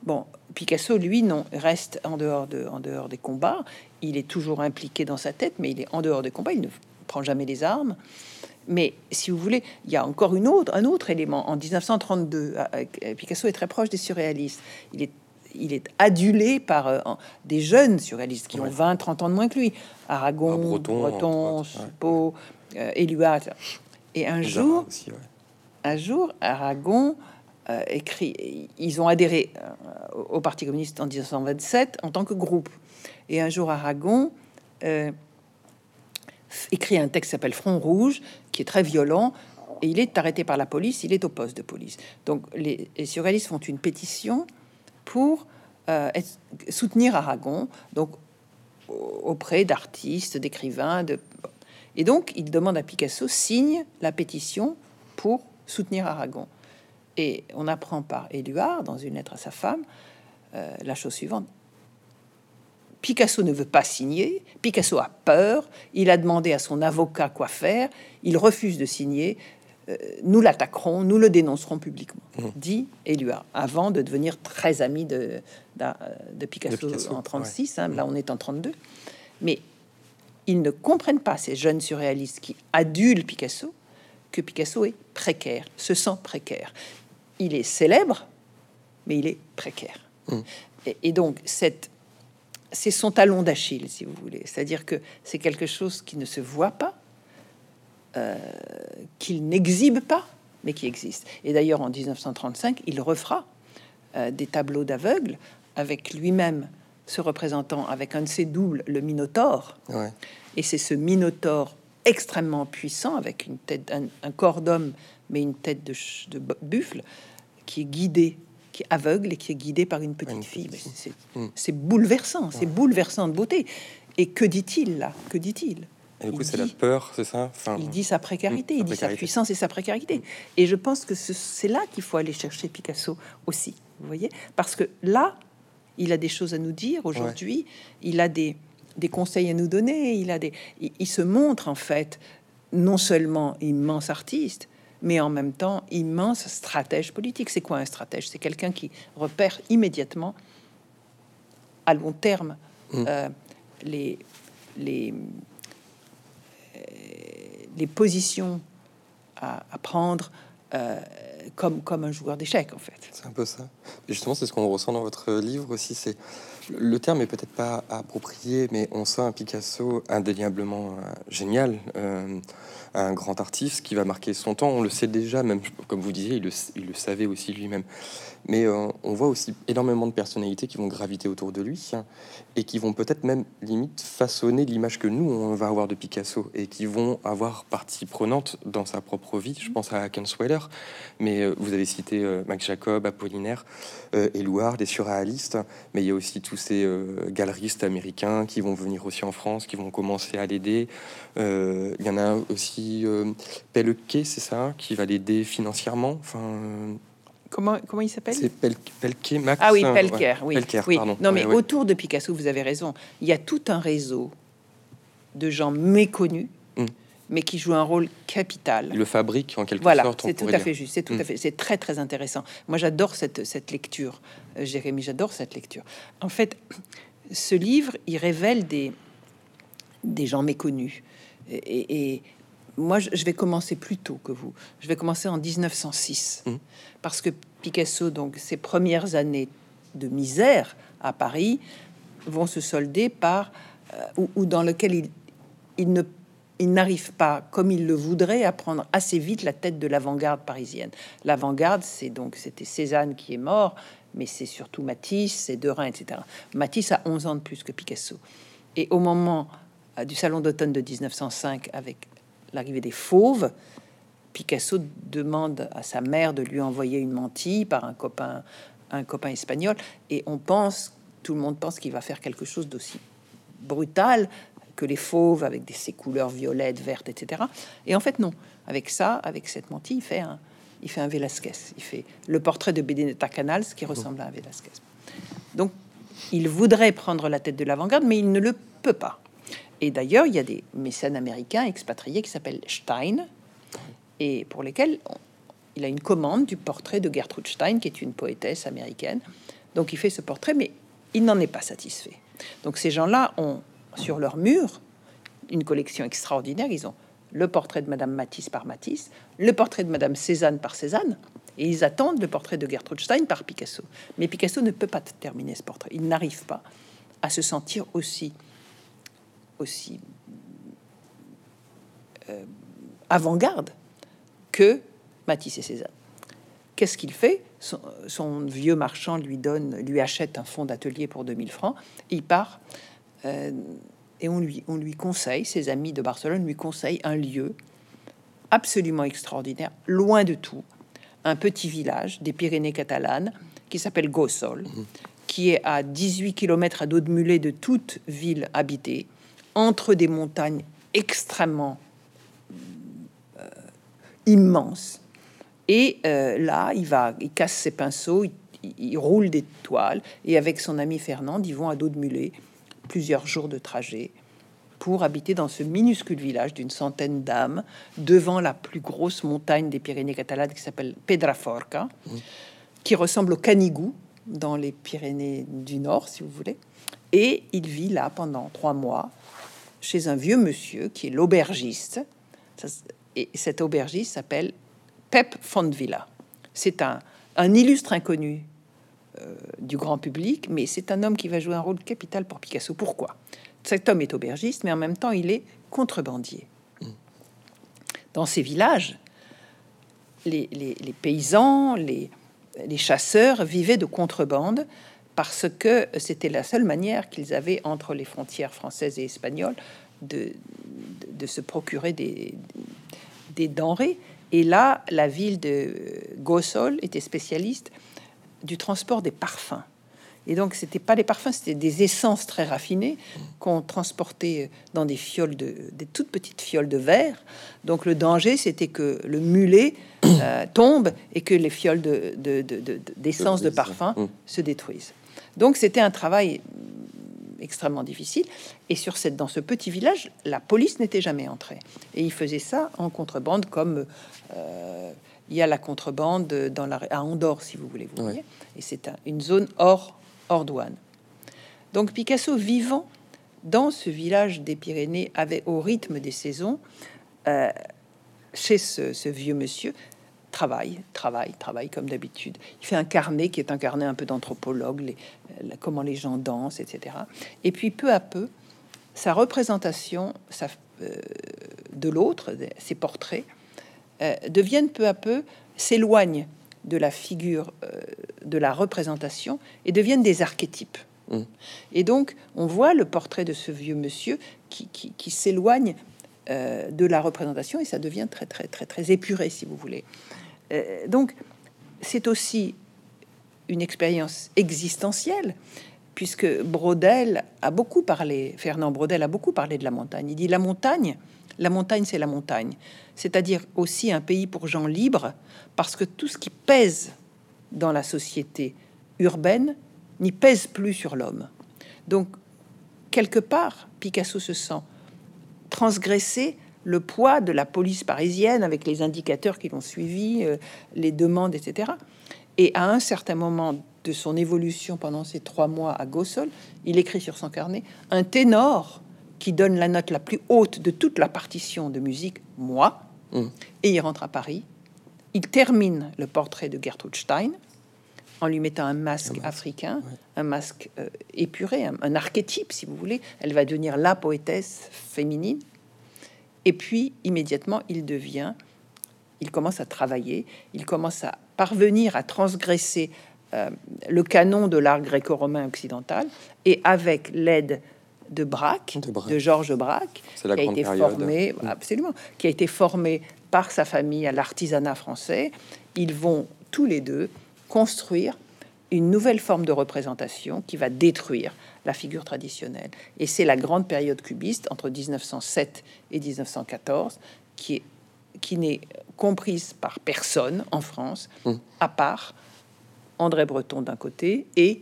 Bon, Picasso, lui, non, reste en dehors, de, en dehors des combats. Il est toujours impliqué dans sa tête, mais il est en dehors des combats. Il ne prend jamais les armes. Mais si vous voulez, il y a encore une autre, un autre élément. En 1932, euh, euh, Picasso est très proche des surréalistes. Il est il est adulé par euh, des jeunes surréalistes qui ont 20, 30 ans de moins que lui. Aragon, Ah, Breton, Breton, autres, ouais. Euh, Éluard. Et un jour, Aussi, ouais. un jour, Aragon euh, écrit. Ils ont adhéré au Parti communiste en 1927 en tant que groupe. Et un jour, Aragon écrit un texte s'appelle Front Rouge, qui est très violent. Et il est arrêté par la police. Il est au poste de police. Donc, les, les surréalistes font une pétition pour euh, soutenir Aragon. Donc, au- auprès d'artistes, d'écrivains, de et donc il demande à Picasso signe la pétition pour soutenir Aragon. Et on apprend par Éluard, dans une lettre à sa femme, euh, la chose suivante. Picasso ne veut pas signer, Picasso a peur, il a demandé à son avocat quoi faire, il refuse de signer, euh, nous l'attaquerons, nous le dénoncerons publiquement, dit Éluard, avant de devenir très ami de, d'un- de, Picasso, De Picasso, en 36, hein, là on est en 32. Mais ils ne comprennent pas, ces jeunes surréalistes qui adulent Picasso, que Picasso est précaire, se sent précaire. Il est célèbre, mais il est précaire. Et, et donc, cette, c'est son talon d'Achille, si vous voulez. C'est-à-dire que c'est quelque chose qui ne se voit pas, euh, qu'il n'exhibe pas, mais qui existe. Et d'ailleurs, en 1935, il refera euh, des tableaux d'aveugles avec lui-même se représentant avec un de ses doubles, le Minotaure. Ouais. Et c'est ce Minotaure extrêmement puissant, avec une tête, un, un corps d'homme, mais une tête de, buffle, qui est guidé, qui est aveugle et qui est guidé par une petite Une fille. c'est- bouleversant, c'est bouleversant de beauté. Et que dit-il là? Que dit-il? Et du coup, c'est la peur, c'est ça? Enfin, il dit sa précarité, Mm, il dit sa puissance et sa précarité. Et je pense que ce- c'est là qu'il faut aller chercher Picasso aussi. Vous voyez? Parce que là, il a des choses à nous dire aujourd'hui. Il a des, des conseils à nous donner. Il, a des, il, il se montre en fait non seulement immense artiste, mais en même temps immense stratège politique. C'est quoi un stratège? C'est quelqu'un qui repère immédiatement, à long terme, Mm. euh, les, les, euh, les positions à, à prendre euh, comme, comme un joueur d'échecs, en fait. C'est un peu ça. Et justement, c'est ce qu'on ressent dans votre livre aussi. C'est le terme est peut-être pas approprié, mais on sent un Picasso indéniablement euh, génial, euh, un grand artiste qui va marquer son temps. On le sait déjà, même comme vous disiez, il le, il le savait aussi lui-même. Mais euh, on voit aussi énormément de personnalités qui vont graviter autour de lui et qui vont peut-être même limite façonner l'image que nous on va avoir de Picasso et qui vont avoir partie prenante dans sa propre vie. Je pense à Ken Sweller, mais euh, vous avez cité euh, Max Jacob, Apollinaire, euh, Éluard, des surréalistes, mais il y a aussi tous ces euh, galeristes américains qui vont venir aussi en France, qui vont commencer à l'aider. Euh, Il y en a aussi Pellequet, c'est ça, qui va l'aider financièrement. Enfin, Comment, comment il s'appelle c'est Pel- Max. Ah oui, euh, Pelker, ouais, oui. Pelker, oui. pardon. Non, mais autour de Picasso, vous avez raison. Il y a tout un réseau de gens méconnus, Mm. mais qui jouent un rôle capital. Le fabrique en quelque Voilà, sorte. c'est tout à dire. fait juste. C'est tout Mm. à fait. C'est très très intéressant. Moi, j'adore cette cette lecture, Euh, Jérémy. J'adore cette lecture. En fait, ce livre, il révèle des des gens méconnus. Et moi, je vais commencer plus tôt que vous. Je vais commencer en 1906, Mhm. parce que Picasso, donc ses premières années de misère à Paris, vont se solder par euh, ou, ou dans lequel il, il ne il n'arrive pas, comme il le voudrait, à prendre assez vite la tête de l'avant-garde parisienne. L'avant-garde, c'est donc c'était Cézanne qui est mort, mais c'est surtout Matisse, c'est Derain, etc. Matisse a 11 ans de plus que Picasso. Et au moment euh, du salon d'automne de 1905, avec l'arrivée des fauves, Picasso demande à sa mère de lui envoyer une mantille par un copain, un copain espagnol, et on pense, tout le monde pense qu'il va faire quelque chose d'aussi brutal que les fauves avec ces couleurs violettes, vertes, etc. Et en fait, non. Avec ça, avec cette mantille, il fait un, il fait un Velasquez. Il fait le portrait de Benedetta Canals qui ressemble à un Velasquez. Donc, il voudrait prendre la tête de l'avant-garde, mais il ne le peut pas. Et d'ailleurs, il y a des mécènes américains expatriés qui s'appellent Stein, et pour lesquels il a une commande du portrait de Gertrude Stein, qui est une poétesse américaine. Donc il fait ce portrait, mais il n'en est pas satisfait. Donc ces gens-là ont sur leur mur une collection extraordinaire. Ils ont le portrait de Madame Matisse par Matisse, le portrait de Madame Cézanne par Cézanne, et ils attendent le portrait de Gertrude Stein par Picasso. Mais Picasso ne peut pas terminer ce portrait. Il n'arrive pas à se sentir aussi, aussi euh, avant-garde que Matisse et Cézanne. Qu'est-ce qu'il fait? Son, vieux marchand lui donne, lui achète un fonds d'atelier pour 2000 francs. il part euh, et on lui, on lui conseille, ses amis de Barcelone lui conseillent un lieu absolument extraordinaire, loin de tout, un petit village des Pyrénées catalanes qui s'appelle Gossol, qui est à 18 km à dos de mulet de toute ville habitée, entre des montagnes extrêmement euh, immenses et euh, là, il va, il casse ses pinceaux, il, roule des toiles, et avec son ami Fernand, ils vont à dos de mulet plusieurs jours de trajet pour habiter dans ce minuscule village d'une centaine d'âmes devant la plus grosse montagne des Pyrénées catalanes qui s'appelle Pedraforca, mmh. qui ressemble au Canigou dans les Pyrénées du Nord, si vous voulez. Et il vit là pendant trois mois chez un vieux monsieur qui est l'aubergiste. Et cet aubergiste s'appelle Pep Fontvilla. C'est un, illustre inconnu euh, du grand public, mais c'est un homme qui va jouer un rôle capital pour Picasso. Pourquoi? Cet homme est aubergiste, mais en même temps, il est contrebandier. Dans ces villages, les, paysans, les, chasseurs vivaient de contrebande parce que c'était la seule manière qu'ils avaient entre les frontières françaises et espagnoles de, se procurer des denrées et là, la ville de Gossol était spécialiste du transport des parfums. Et donc, c'était pas des parfums, c'était des essences très raffinées qu'on transportait dans des fioles de, des toutes petites fioles de verre. Donc, le danger, c'était que le mulet euh, tombe et que les fioles de, d'essence de, de, parfum mmh. se détruisent. Donc, c'était un travail extrêmement difficile. Et sur cette, dans ce petit village, la police n'était jamais entrée. Et il faisait ça en contrebande, comme euh, il y a la contrebande dans la, à Andorre, si vous voulez. Vous voyez Et c'est une zone hors, hors douane. Donc Picasso, vivant dans ce village des Pyrénées, avait au rythme des saisons, euh, chez ce, ce, vieux monsieur, travaille, travaille, travaille comme d'habitude. Il fait un carnet qui est un carnet un peu d'anthropologue, les, comment les gens dansent, etc. Et puis peu à peu, sa représentation sa, euh, de l'autre, ses portraits, euh, deviennent peu à peu, s'éloignent de la figure euh, de la représentation et deviennent des archétypes. Mmh. Et donc, on voit le portrait de ce vieux monsieur qui, qui, qui s'éloigne de la représentation et ça devient très, très, très, très épuré, si vous voulez. Donc, c'est aussi une expérience existentielle, puisque Brodel a beaucoup parlé, Fernand Brodel a beaucoup parlé de la montagne. Il dit la montagne, la montagne c'est la montagne, c'est-à-dire aussi un pays pour gens libres, parce que tout ce qui pèse dans la société urbaine n'y pèse plus sur l'homme. Donc, quelque part, Picasso se sent transgresser le poids de la police parisienne avec les indicateurs qui l'ont suivi, euh, les demandes, etc. Et à un certain moment de son évolution pendant ces trois mois à Gossol, il écrit sur son carnet un ténor qui donne la note la plus haute de toute la partition de musique, moi, mmh. et il rentre à Paris. Il termine le portrait de Gertrude Stein en lui mettant un masque, africain, un masque euh, épuré, un, archétype, si vous voulez. Elle va devenir la poétesse féminine. Et puis, immédiatement, il devient, il commence à travailler, il commence à parvenir à transgresser euh, le canon de l'art gréco-romain occidental et avec l'aide de Braque, de, Georges Braque, qui a été formé, mm. absolument, qui a été formé par sa famille à l'artisanat français. Ils vont tous les deux construire une nouvelle forme de représentation qui va détruire la figure traditionnelle. Et c'est la grande période cubiste entre 1907 et 1914 qui est qui n'est comprise par personne en France, mmh. à part André Breton d'un côté et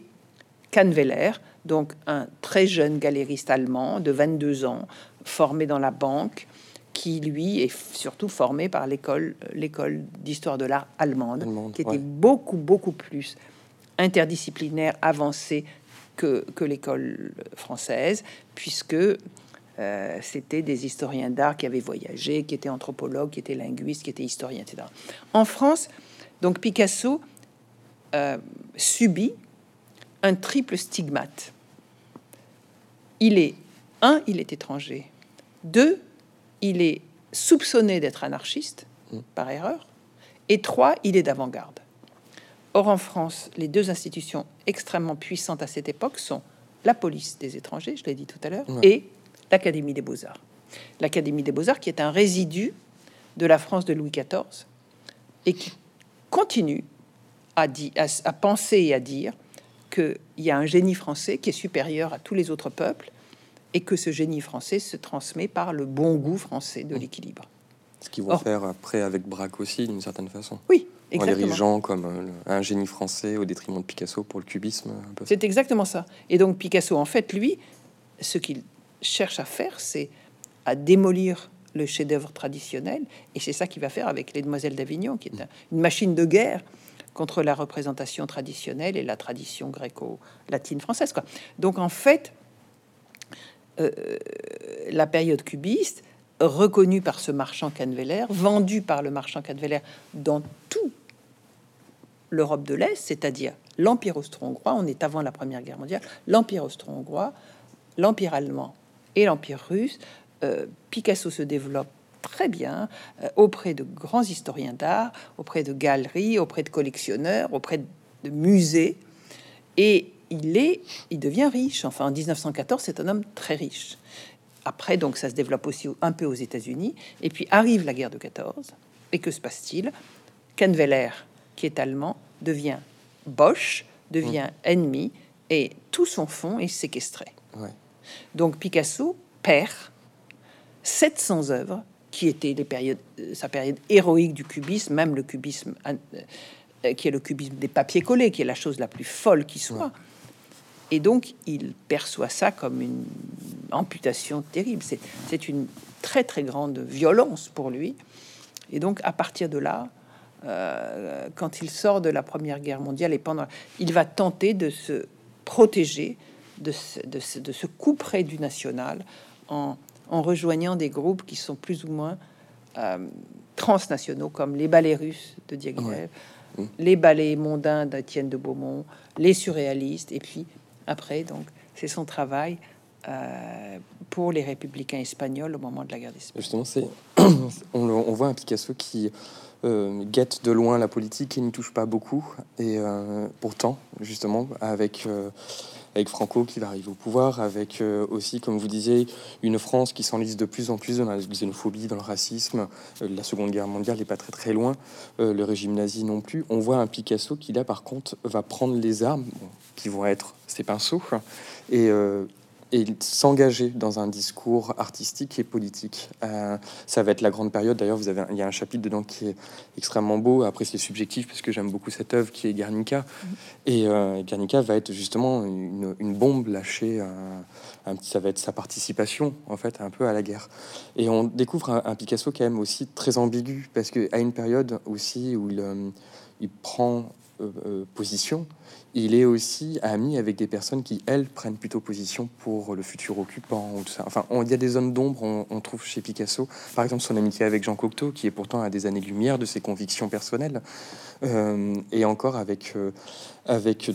Canveller, donc un très jeune galériste allemand de 22 ans, formé dans la banque, qui lui est surtout formé par l'école l'école d'histoire de l'art allemande, qui était beaucoup beaucoup plus interdisciplinaire, avancée que, que l'école française, puisque euh, c'était des historiens d'art qui avaient voyagé, qui étaient anthropologues, qui étaient linguistes, qui étaient historiens, etc. En France, donc Picasso euh, subit un triple stigmate. Il est, un, il est étranger. Deux, il est soupçonné d'être anarchiste, mm. par erreur. Et trois, il est d'avant-garde. Or, en France, les deux institutions extrêmement puissantes à cette époque sont la police des étrangers, je l'ai dit tout à l'heure, et l'Académie des beaux-arts. L'Académie des beaux-arts qui est un résidu de la France de Louis XIV et qui continue à, à penser et à dire qu'il y a un génie français qui est supérieur à tous les autres peuples et que ce génie français se transmet par le bon goût français de mmh. l'équilibre. Ce qu'ils vont faire après avec Braque aussi, d'une certaine façon. Oui, exactement. En dirigeant comme euh, un génie français au détriment de Picasso pour le cubisme. C'est exactement ça. Et donc Picasso, en fait, lui, ce qu'il cherche à faire, c'est à démolir le chef-d'œuvre traditionnel, et c'est ça qu'il va faire avec Les Demoiselles d'Avignon, qui est une machine de guerre contre la représentation traditionnelle et la tradition gréco-latine française. Quoi. Donc en fait, euh, la période cubiste, reconnue par ce marchand Canveller, vendue par le marchand Canveller dans tout l'Europe de l'Est, c'est-à-dire l'Empire austro-hongrois, on est avant la Première Guerre mondiale, l'Empire austro-hongrois, l'Empire allemand et l'Empire russe, euh, Picasso se développe très bien euh, auprès de grands historiens d'art, auprès de galeries, auprès de collectionneurs, auprès de musées, et il est, il devient riche. Enfin, en 1914, c'est un homme très riche. Après, donc, ça se développe aussi un peu aux États-Unis. Et puis arrive la guerre de 14. Et que se passe-t-il? Kahnweiler, qui est allemand, devient Bosch, devient mmh. ennemi, et tout son fonds est séquestré. Donc Picasso perd 700 œuvres qui étaient les périodes, euh, sa période héroïque du cubisme, même le cubisme euh, qui est le cubisme des papiers collés, qui est la chose la plus folle qui soit. Et donc, il perçoit ça comme une amputation terrible. C'est une très, très grande violence pour lui. Et donc, à partir de là, euh, quand il sort de la Première Guerre mondiale et pendant, il va tenter de se protéger de ce, de ce, coup près du national en, rejoignant des groupes qui sont plus ou moins euh, transnationaux, comme les ballets russes de Diaghilev, mmh. les ballets mondains d'Étienne de Beaumont, les surréalistes, et puis après, donc, c'est son travail euh, pour les républicains espagnols au moment de la guerre d'Espagne. Justement, c'est on, voit un Picasso qui euh, guette de loin la politique et n'y touche pas beaucoup. Et euh, pourtant, justement, avec avec Franco qui va arriver au pouvoir, avec aussi, comme vous disiez, une France qui s'enlise de plus en plus dans la xénophobie, dans le racisme. la Seconde Guerre mondiale n'est pas très très loin, le régime nazi non plus. On voit un Picasso qui là, par contre, va prendre les armes, qui vont être ses pinceaux, et, euh, et s'engager dans un discours artistique et politique. Euh, ça va être la grande période. D'ailleurs, vous avez, il y a un chapitre dedans qui est extrêmement beau. Après, c'est subjectif parce que j'aime beaucoup cette œuvre qui est Guernica. Mm-hmm. Et euh, Guernica va être justement une, une bombe lâchée. Un, ça va être sa participation en fait un peu à la guerre. Et on découvre un, Picasso quand même aussi très ambigu parce que à une période aussi où il, il prend position il est aussi ami avec des personnes qui, elles, prennent plutôt position pour le futur occupant. Ou tout ça. Enfin, il y a des zones d'ombre, on, trouve chez Picasso, par exemple son amitié avec Jean Cocteau, qui est pourtant à des années-lumière de ses convictions personnelles, euh, et encore avec, euh, avec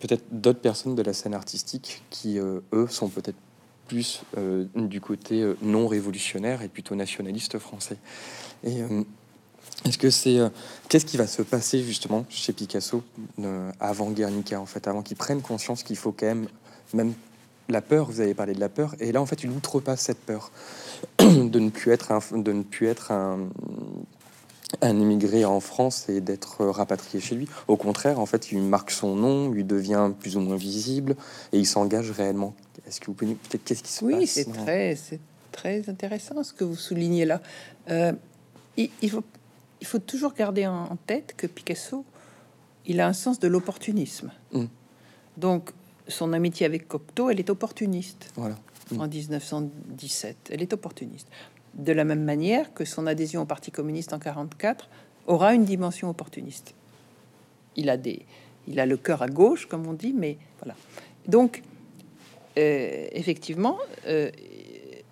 peut-être d'autres personnes de la scène artistique qui, euh, eux, sont peut-être plus du côté non révolutionnaire et plutôt nationaliste français. Est-ce que c'est euh, qu'est-ce qui va se passer justement chez Picasso euh, avant Guernica en fait, avant qu'il prenne conscience qu'il faut quand même même la peur. Vous avez parlé de la peur et là en fait il outrepasse cette peur de ne plus être un, de ne plus être un, un immigré en France et d'être rapatrié chez lui. Au contraire, en fait, il marque son nom, lui devient plus ou moins visible et il s'engage réellement. Est-ce que vous pouvez peut-être qu'est-ce qui se passe Oui, c'est très, c'est très intéressant ce que vous soulignez là. Euh, il, il, faut il faut toujours garder en tête que Picasso, il a un sens de l'opportunisme. Mm. Donc, son amitié avec Cocteau, elle est opportuniste. Voilà. En 1917, elle est opportuniste. De la même manière que son adhésion au Parti communiste en 44 aura une dimension opportuniste. Il a des, il a le cœur à gauche, comme on dit, mais voilà. Donc, euh, effectivement, euh,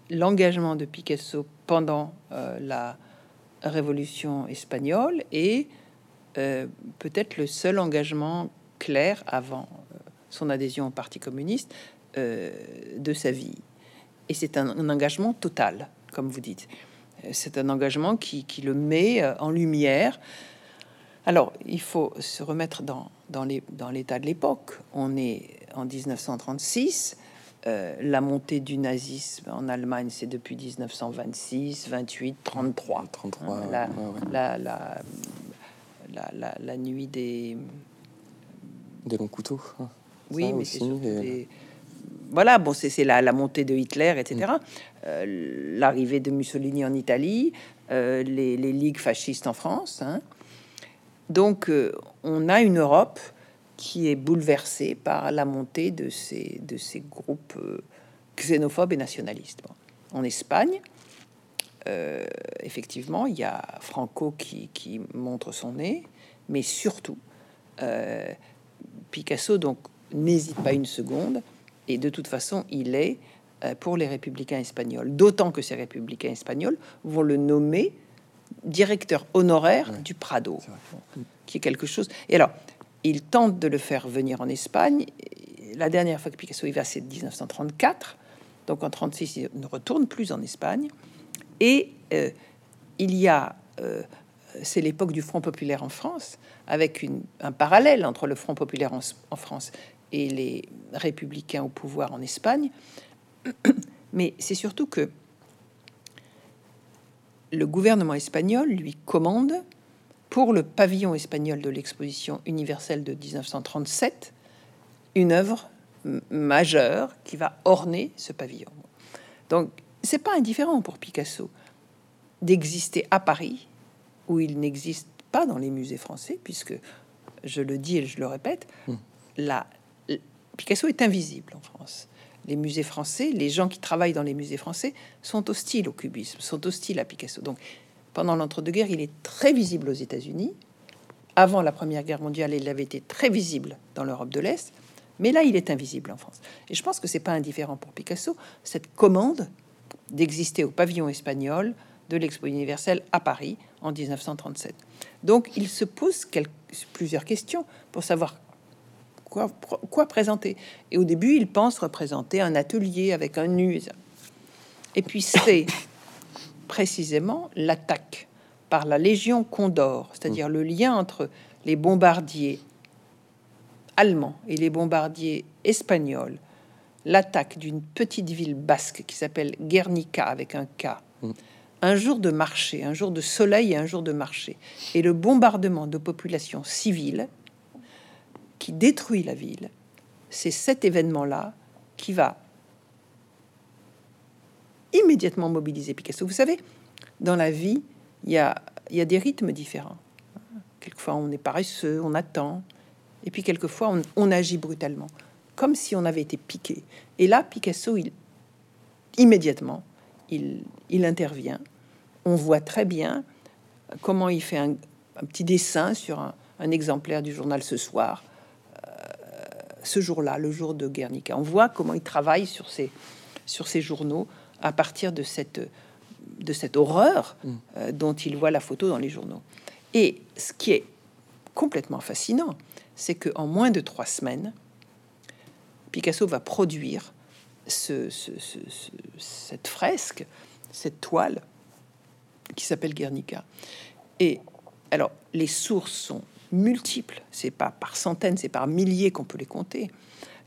l'engagement de Picasso pendant euh, la Révolution espagnole et euh, peut-être le seul engagement clair avant euh, son adhésion au Parti communiste de sa vie. Et c'est un, engagement total, comme vous dites. C'est un engagement qui, qui, le met en lumière. Alors, il faut se remettre dans, dans l'état de l'époque. On est en 1936. Euh, la montée du nazisme en Allemagne, c'est depuis 1926, 28, 33. 33 la, La, la, la, nuit des... Des longs couteaux. Hein. Oui, mais c'est Voilà, bon, c'est la, la montée de Hitler, etc. Mm. Euh, l'arrivée de Mussolini en Italie, euh, les, les, ligues fascistes en France. Hein. Donc, on a une Europe qui est bouleversé par la montée de ces, de ces groupes euh, xénophobes et nationalistes. En Espagne, euh, effectivement, il y a Franco qui, qui, montre son nez, mais surtout, euh, Picasso donc n'hésite pas une seconde, et de toute façon, il est pour les républicains espagnols, d'autant que ces républicains espagnols vont le nommer directeur honoraire du Prado, qui est quelque chose. Et alors, il tente de le faire venir en Espagne. La dernière fois que Picasso y va, c'est 1934. Donc en 36, il ne retourne plus en Espagne. Et euh, il y a, euh, c'est l'époque du Front populaire en France, avec un parallèle entre le Front populaire en, France et les républicains au pouvoir en Espagne. Mais c'est surtout que le gouvernement espagnol lui commande pour le pavillon espagnol de l'exposition universelle de 1937 une œuvre majeure qui va orner ce pavillon. Donc, c'est pas indifférent pour Picasso d'exister à Paris, où il n'existe pas dans les musées français, puisque je le dis et je le répète, hmm. la, Picasso est invisible en France. Les musées français, les gens qui travaillent dans les musées français sont hostiles au cubisme, sont hostiles à Picasso. Donc, pendant l'entre-deux-guerres, il est très visible aux États-Unis. Avant la Première Guerre mondiale, il avait été très visible dans l'Europe de l'Est. Mais là, il est invisible en France. Et je pense que c'est pas indifférent pour Picasso, cette commande d'exister au pavillon espagnol de l'Expo universelle à Paris en 1937. Donc, il se pose quelques, plusieurs questions pour savoir quoi, présenter. Et au début, il pense représenter un atelier avec un nu. Et puis, c'est précisément l'attaque par la Légion Condor, c'est-à-dire le lien entre les bombardiers allemands et les bombardiers espagnols, l'attaque d'une petite ville basque qui s'appelle Guernica avec un K, un jour de marché, un jour de soleil et un jour de marché, et le bombardement de populations civiles qui détruit la ville, c'est cet événement-là qui va immédiatement mobiliser Picasso. Vous savez, dans la vie, il y a, y a des rythmes différents. Quelquefois, on est paresseux, on attend, et puis quelquefois, on, agit brutalement, comme si on avait été piqué. Et là, Picasso, immédiatement, il, il intervient. On voit très bien comment il fait un, petit dessin sur un, exemplaire du journal ce soir, euh, ce jour-là, le jour de Guernica. On voit comment il travaille sur ces, sur ces journaux à partir de cette, de cette horreur mm. euh, dont il voit la photo dans les journaux. Et ce qui est complètement fascinant, c'est que en moins de trois semaines, Picasso va produire ce, cette fresque, cette toile qui s'appelle Guernica. Et alors, les sources sont multiples, c'est pas par centaines, c'est par milliers qu'on peut les compter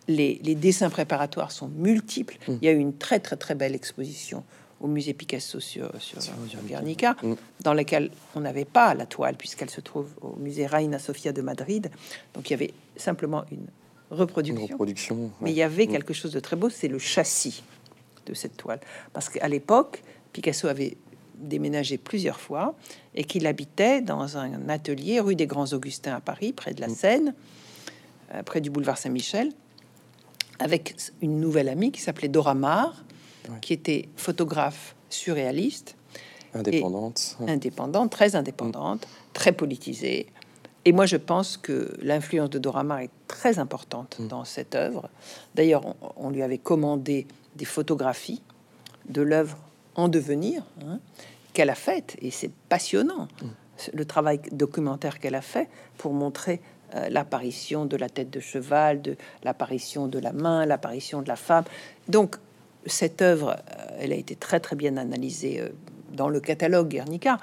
les, dessins préparatoires sont multiples. Mm. Il y a eu une très très très belle exposition au musée Picasso sur, sur, Guernica, mm. dans laquelle on n'avait pas la toile, puisqu'elle se trouve au musée Reina Sofia de Madrid. Donc il y avait simplement une reproduction. Mais il y avait mm. quelque chose de très beau, c'est le châssis de cette toile. Parce qu'à l'époque, Picasso avait déménagé plusieurs fois et qu'il habitait dans un atelier rue des Grands Augustins à Paris, près de la Seine, euh, près du boulevard Saint-Michel avec une nouvelle amie qui s'appelait Dora Maar, qui était photographe surréaliste. Indépendante. indépendante, très indépendante, très politisée. Et moi, je pense que l'influence de Dora Maar est très importante mm. dans cette œuvre. D'ailleurs, on, lui avait commandé des photographies de l'œuvre en devenir hein, qu'elle a faite. Et c'est passionnant, mm. le travail documentaire qu'elle a fait pour montrer euh, l'apparition de la tête de cheval, de l'apparition de la main, l'apparition de la femme. Donc, cette œuvre, euh, elle a été très très bien analysée euh, dans le catalogue Guernica,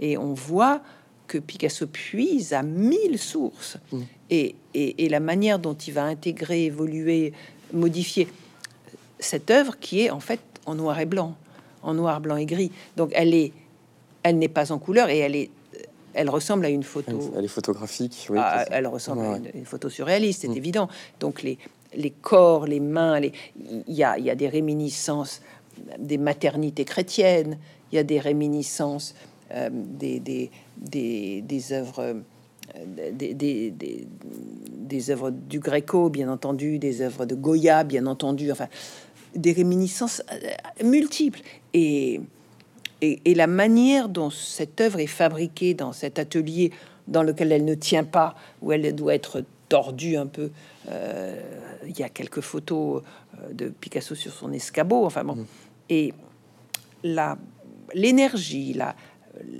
et on voit que Picasso puise à mille sources, mm. et, et, la manière dont il va intégrer, évoluer, modifier cette œuvre qui est en fait en noir et blanc, en noir, blanc et gris. Donc elle est, elle n'est pas en couleur et elle est, elle ressemble à une photo. Elle est photographique. Oui, ah, elle ressemble à une, photo surréaliste, c'est mm. évident. Donc les, les corps, les mains, il y a, y a des réminiscences des maternités chrétiennes, il y a des réminiscences euh, des, des, des, des, œuvres. Euh, des, des, des, œuvres du Gréco, bien entendu, des œuvres de Goya, bien entendu, enfin, des réminiscences euh, multiples. Et, et, la manière dont cette œuvre est fabriquée dans cet atelier dans lequel elle ne tient pas, où elle doit être tordue un peu. Euh, il y a quelques photos euh, de Picasso sur son escabeau, enfin bon. Mm. Et la l'énergie, la,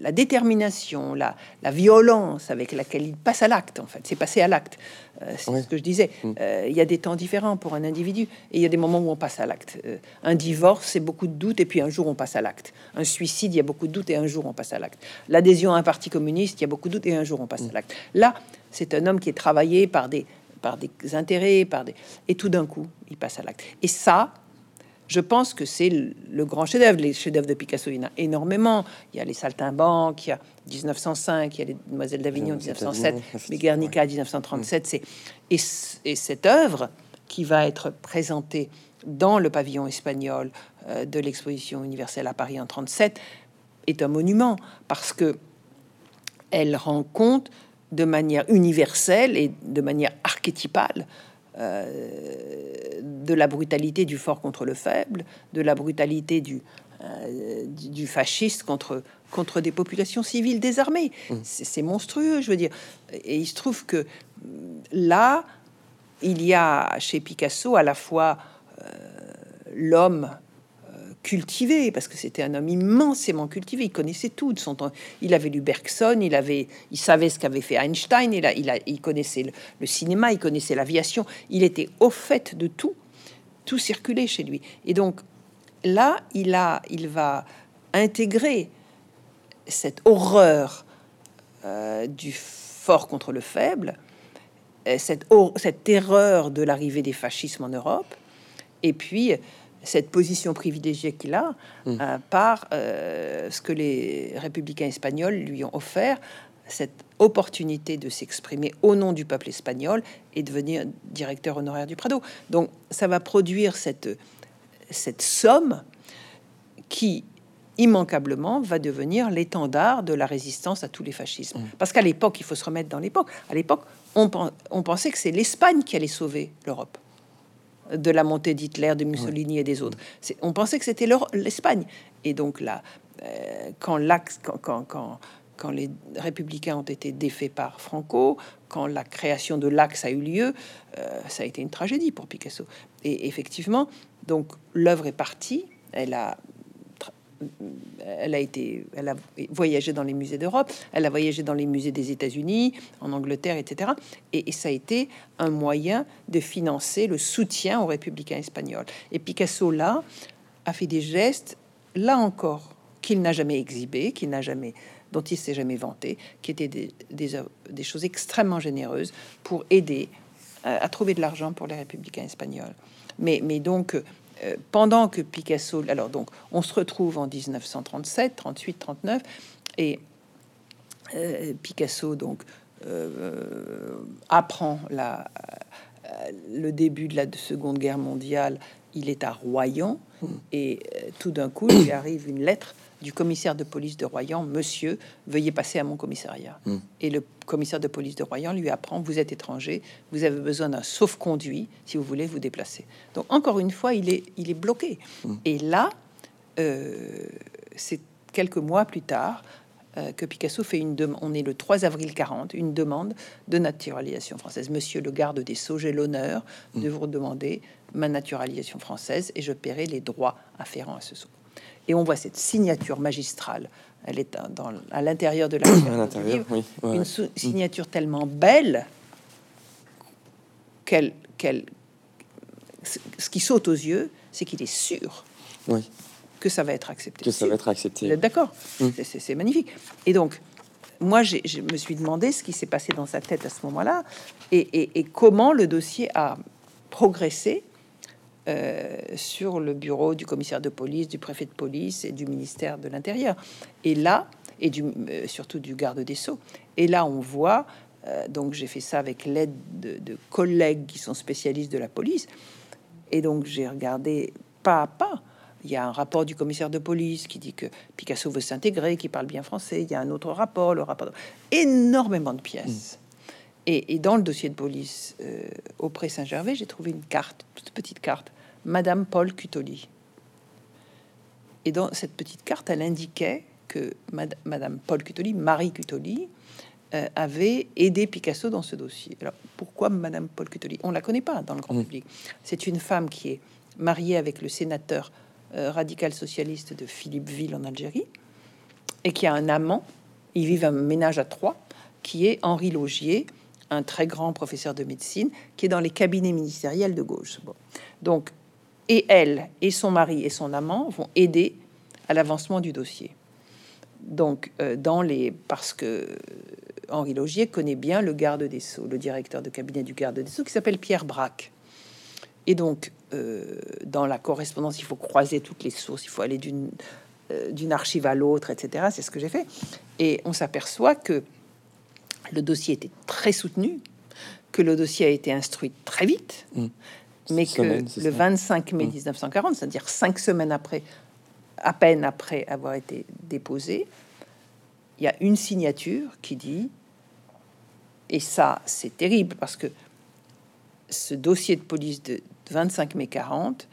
la détermination, la, violence avec laquelle il passe à l'acte, en fait, c'est passé à l'acte. Euh, c'est ce que je disais. Mm. Euh, il y a des temps différents pour un individu et il y a des moments où on passe à l'acte. Euh, un divorce, c'est beaucoup de doutes et puis un jour on passe à l'acte. Un suicide, il y a beaucoup de doutes et un jour on passe à l'acte. L'adhésion à un parti communiste, il y a beaucoup de doutes et un jour on passe à mm. l'acte. Là, c'est un homme qui est travaillé par des, par des intérêts, par des... et tout d'un coup, il passe à l'acte. Et ça, je pense que c'est le, grand chef-d'œuvre. Les chefs-d'œuvre de Picasso, il y en a énormément. Il y a les Saltimbanques, il y a 1905, il y a les Demoiselles d'Avignon 1907, mais Guernica 1937. C'est et, et, cette œuvre qui va être présentée dans le pavillon espagnol euh, de l'exposition universelle à Paris en 37 est un monument parce que elle rend compte de manière universelle et de manière archétypale de la brutalité du fort contre le faible, de la brutalité du, euh, du fasciste contre, contre des populations civiles désarmées. Mmh. C'est monstrueux, je veux dire. Et il se trouve que là, il y a chez Picasso à la fois euh, l'homme cultivé, parce que c'était un homme immensément cultivé. Il connaissait tout de son temps. Il avait lu Bergson, il avait, il savait ce qu'avait fait Einstein, il, a, il, a, il connaissait le, cinéma, il connaissait l'aviation. Il était au fait de tout. Tout circulait chez lui. Et donc là, il a, il va intégrer cette horreur euh, du fort contre le faible, euh, cette, cette terreur de l'arrivée des fascismes en Europe, et puis cette position privilégiée qu'il a mm. euh, par euh, ce que les républicains espagnols lui ont offert, cette opportunité de s'exprimer au nom du peuple espagnol et devenir directeur honoraire du Prado. Donc ça va produire cette, cette somme qui immanquablement va devenir l'étendard de la résistance à tous les fascismes. Mm. Parce qu'à l'époque, il faut se remettre dans l'époque, à l'époque, on, on pensait que c'est l'Espagne qui allait sauver l'Europe de la montée d'Hitler, de Mussolini et des autres. On pensait que c'était l'Espagne. Et donc là, euh, quand, quand, quand, les républicains ont été défaits par Franco, quand la création de l'Axe a eu lieu, euh, ça a été une tragédie pour Picasso. Et effectivement, donc l'œuvre est partie. Elle a elle a été, elle a voyagé dans les musées d'Europe, elle a voyagé dans les musées des États-Unis, en Angleterre, etc. Et, ça a été un moyen de financer le soutien aux républicains espagnols. Et Picasso là a fait des gestes, là encore, qu'il n'a jamais exhibé, qu'il n'a jamais, dont il s'est jamais vanté, qui étaient des, des, choses extrêmement généreuses pour aider à, à trouver de l'argent pour les républicains espagnols. Mais donc euh, pendant que Picasso, alors donc, on se retrouve en 1937, 38, 39, et euh, Picasso donc euh, apprend la, le début de la Seconde Guerre mondiale. Il est à Royan mmh. et tout d'un coup, il arrive une lettre du commissaire de police de Royan, Monsieur, veuillez passer à mon commissariat. Hmm. Et le commissaire de police de Royan lui apprend, vous êtes étranger, vous avez besoin d'un sauf-conduit si vous voulez vous déplacer. Donc encore une fois, il est, il est bloqué. Hmm. Et là, euh, c'est quelques mois plus tard euh, que Picasso fait une demande, on est le 3 avril 40, une demande de naturalisation française. Monsieur le garde des Sceaux, j'ai l'honneur de hmm. vous demander ma naturalisation française et je paierai les droits afférents à ce saut. Et on voit cette signature magistrale. Elle est dans, à l'intérieur de la à l'intérieur, oui. Une signature tellement belle qu'elle, qu'elle, ce qui saute aux yeux, c'est qu'il est sûr oui. que ça va être accepté. Que ça va être accepté. D'accord. Mm. C'est, magnifique. Et donc, moi, je me suis demandé ce qui s'est passé dans sa tête à ce moment-là et, et comment le dossier a progressé euh, sur le bureau du commissaire de police, du préfet de police et du ministère de l'Intérieur. Et là, et du, euh, surtout du garde des Sceaux. Et là, on voit, euh, donc j'ai fait ça avec l'aide de, collègues qui sont spécialistes de la police. Et donc j'ai regardé pas à pas. Il y a un rapport du commissaire de police qui dit que Picasso veut s'intégrer, qui parle bien français. Il y a un autre rapport, le rapport. Énormément de pièces. Et, dans le dossier de police auprès Saint-Gervais, j'ai trouvé une carte, toute petite carte, Madame Paul Cutoli. Et dans cette petite carte, elle indiquait que Madame Paul Cutoli, Marie Cutoli, euh, avait aidé Picasso dans ce dossier. Alors pourquoi Madame Paul Cutoli? On la connaît pas dans le grand mm. public. C'est une femme qui est mariée avec le sénateur euh, radical socialiste de Philippeville en Algérie et qui a un amant. Ils vivent un ménage à trois qui est Henri Logier, un très grand professeur de médecine qui est dans les cabinets ministériels de gauche. Bon. Donc et elle et son mari et son amant vont aider à l'avancement du dossier. Donc, euh, dans les parce que Henri Logier connaît bien le garde des sceaux, le directeur de cabinet du garde des sceaux, qui s'appelle Pierre Braque. Et donc, euh, dans la correspondance, il faut croiser toutes les sources, il faut aller d'une euh, d'une archive à l'autre, etc. C'est ce que j'ai fait. Et on s'aperçoit que le dossier était très soutenu, que le dossier a été instruit très vite, mmh mais que le 25 mai 1940, mmh. c'est-à-dire cinq semaines après, à peine après avoir été déposé, il y a une signature qui dit, et ça c'est terrible parce que ce dossier de police de 25 mai 40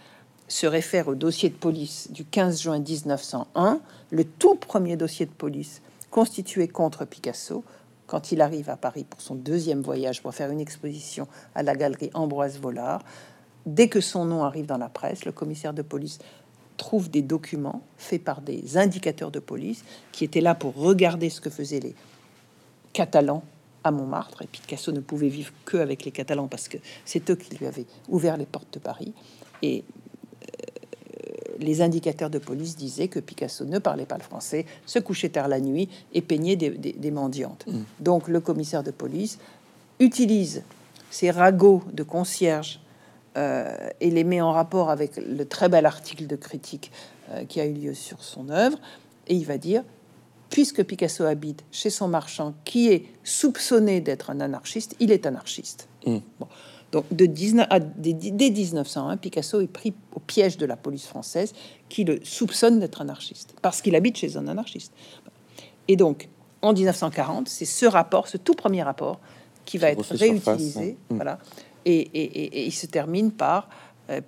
se réfère au dossier de police du 15 juin 1901, le tout premier dossier de police constitué contre Picasso quand il arrive à Paris pour son deuxième voyage pour faire une exposition à la galerie Ambroise Vollard dès que son nom arrive dans la presse, le commissaire de police trouve des documents faits par des indicateurs de police qui étaient là pour regarder ce que faisaient les Catalans à Montmartre. Et Picasso ne pouvait vivre que avec les Catalans parce que c'est eux qui lui avaient ouvert les portes de Paris. Et euh, les indicateurs de police disaient que Picasso ne parlait pas le français, se couchait tard la nuit et peignait des, mendiantes. Mmh. Donc le commissaire de police utilise ces ragots de concierge et les met en rapport avec le très bel article de critique euh, qui a eu lieu sur son œuvre. Et il va dire, puisque Picasso habite chez son marchand qui est soupçonné d'être un anarchiste, il est anarchiste. Mm. Donc de 19, dès, 1901, Picasso est pris au piège de la police française qui le soupçonne d'être anarchiste, parce qu'il habite chez un anarchiste. Et donc, en 1940, c'est ce rapport, ce tout premier rapport, qui va être réutilisé. Hein. Voilà et, il se termine par euh,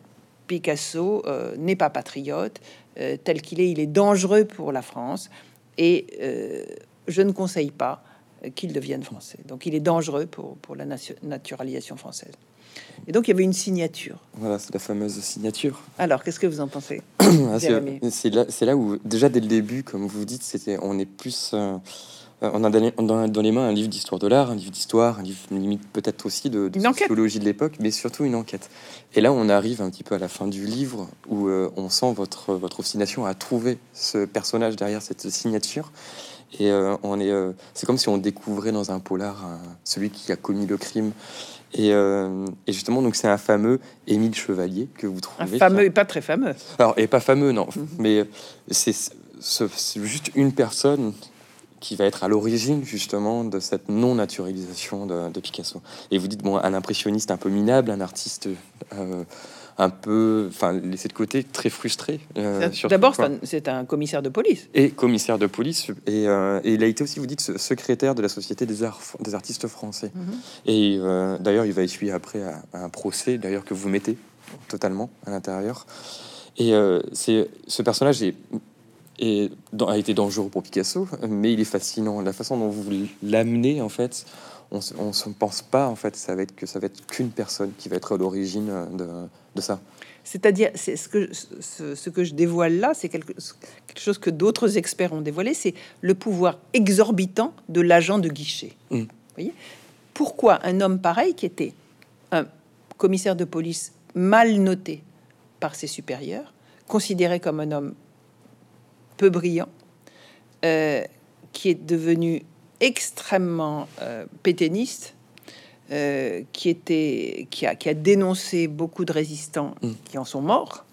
Picasso euh, n'est pas patriote, euh, tel qu'il est, il est dangereux pour la France, et je ne conseille pas qu'il devienne français. Donc il est dangereux pour, pour la naturalisation française. Et donc il y avait une signature. Voilà, c'est la fameuse signature. Alors, qu'est-ce que vous en pensez ah, C'est là, là, où, déjà dès le début, comme vous dites, c'était, on est plus on a dans, les mains un livre d'histoire de l'art, un livre d'histoire, un livre limite peut-être aussi de, de sociologie de l'époque, mais surtout une enquête. Et là, on arrive un petit peu à la fin du livre où euh, on sent votre, votre obstination à trouver ce personnage derrière cette signature. Et euh, on est, c'est comme si on découvrait dans un polar celui qui a commis le crime. Et, justement, donc c'est un fameux Émile Chevalier que vous trouvez. Un fameux et pas très fameux. Alors, et pas fameux, non. Mhm. Mais c'est juste une personne qui va être à l'origine justement de cette non-naturalisation de, Picasso. Et vous dites, bon, un impressionniste un peu minable, un artiste euh, un peu, enfin, laissé de côté, très frustré. Euh, d'abord, c'est un, commissaire de police. Et commissaire de police. Et, euh, et, il a été aussi, vous dites, secrétaire de la Société des, arts, des artistes français. Mhm. Et d'ailleurs, il va essuyer après un, procès, d'ailleurs, que vous mettez totalement à l'intérieur. Et c'est ce personnage est et a été dangereux pour Picasso, mais il est fascinant. La façon dont vous l'amenez, en fait, on ne pense pas en fait ça va être que ça va être qu'une personne qui va être à l'origine de, de, ça. C'est-à-dire, c'est ce que, ce, que je dévoile là, c'est quelque, quelque, chose que d'autres experts ont dévoilé, c'est le pouvoir exorbitant de l'agent de guichet. Mm. Voyez? Pourquoi un homme pareil, qui était un commissaire de police mal noté par ses supérieurs, considéré comme un homme peu brillant, euh, qui est devenu extrêmement euh, pétainiste, euh, qui, était, qui, a, qui a dénoncé beaucoup de résistants mm. qui en sont morts,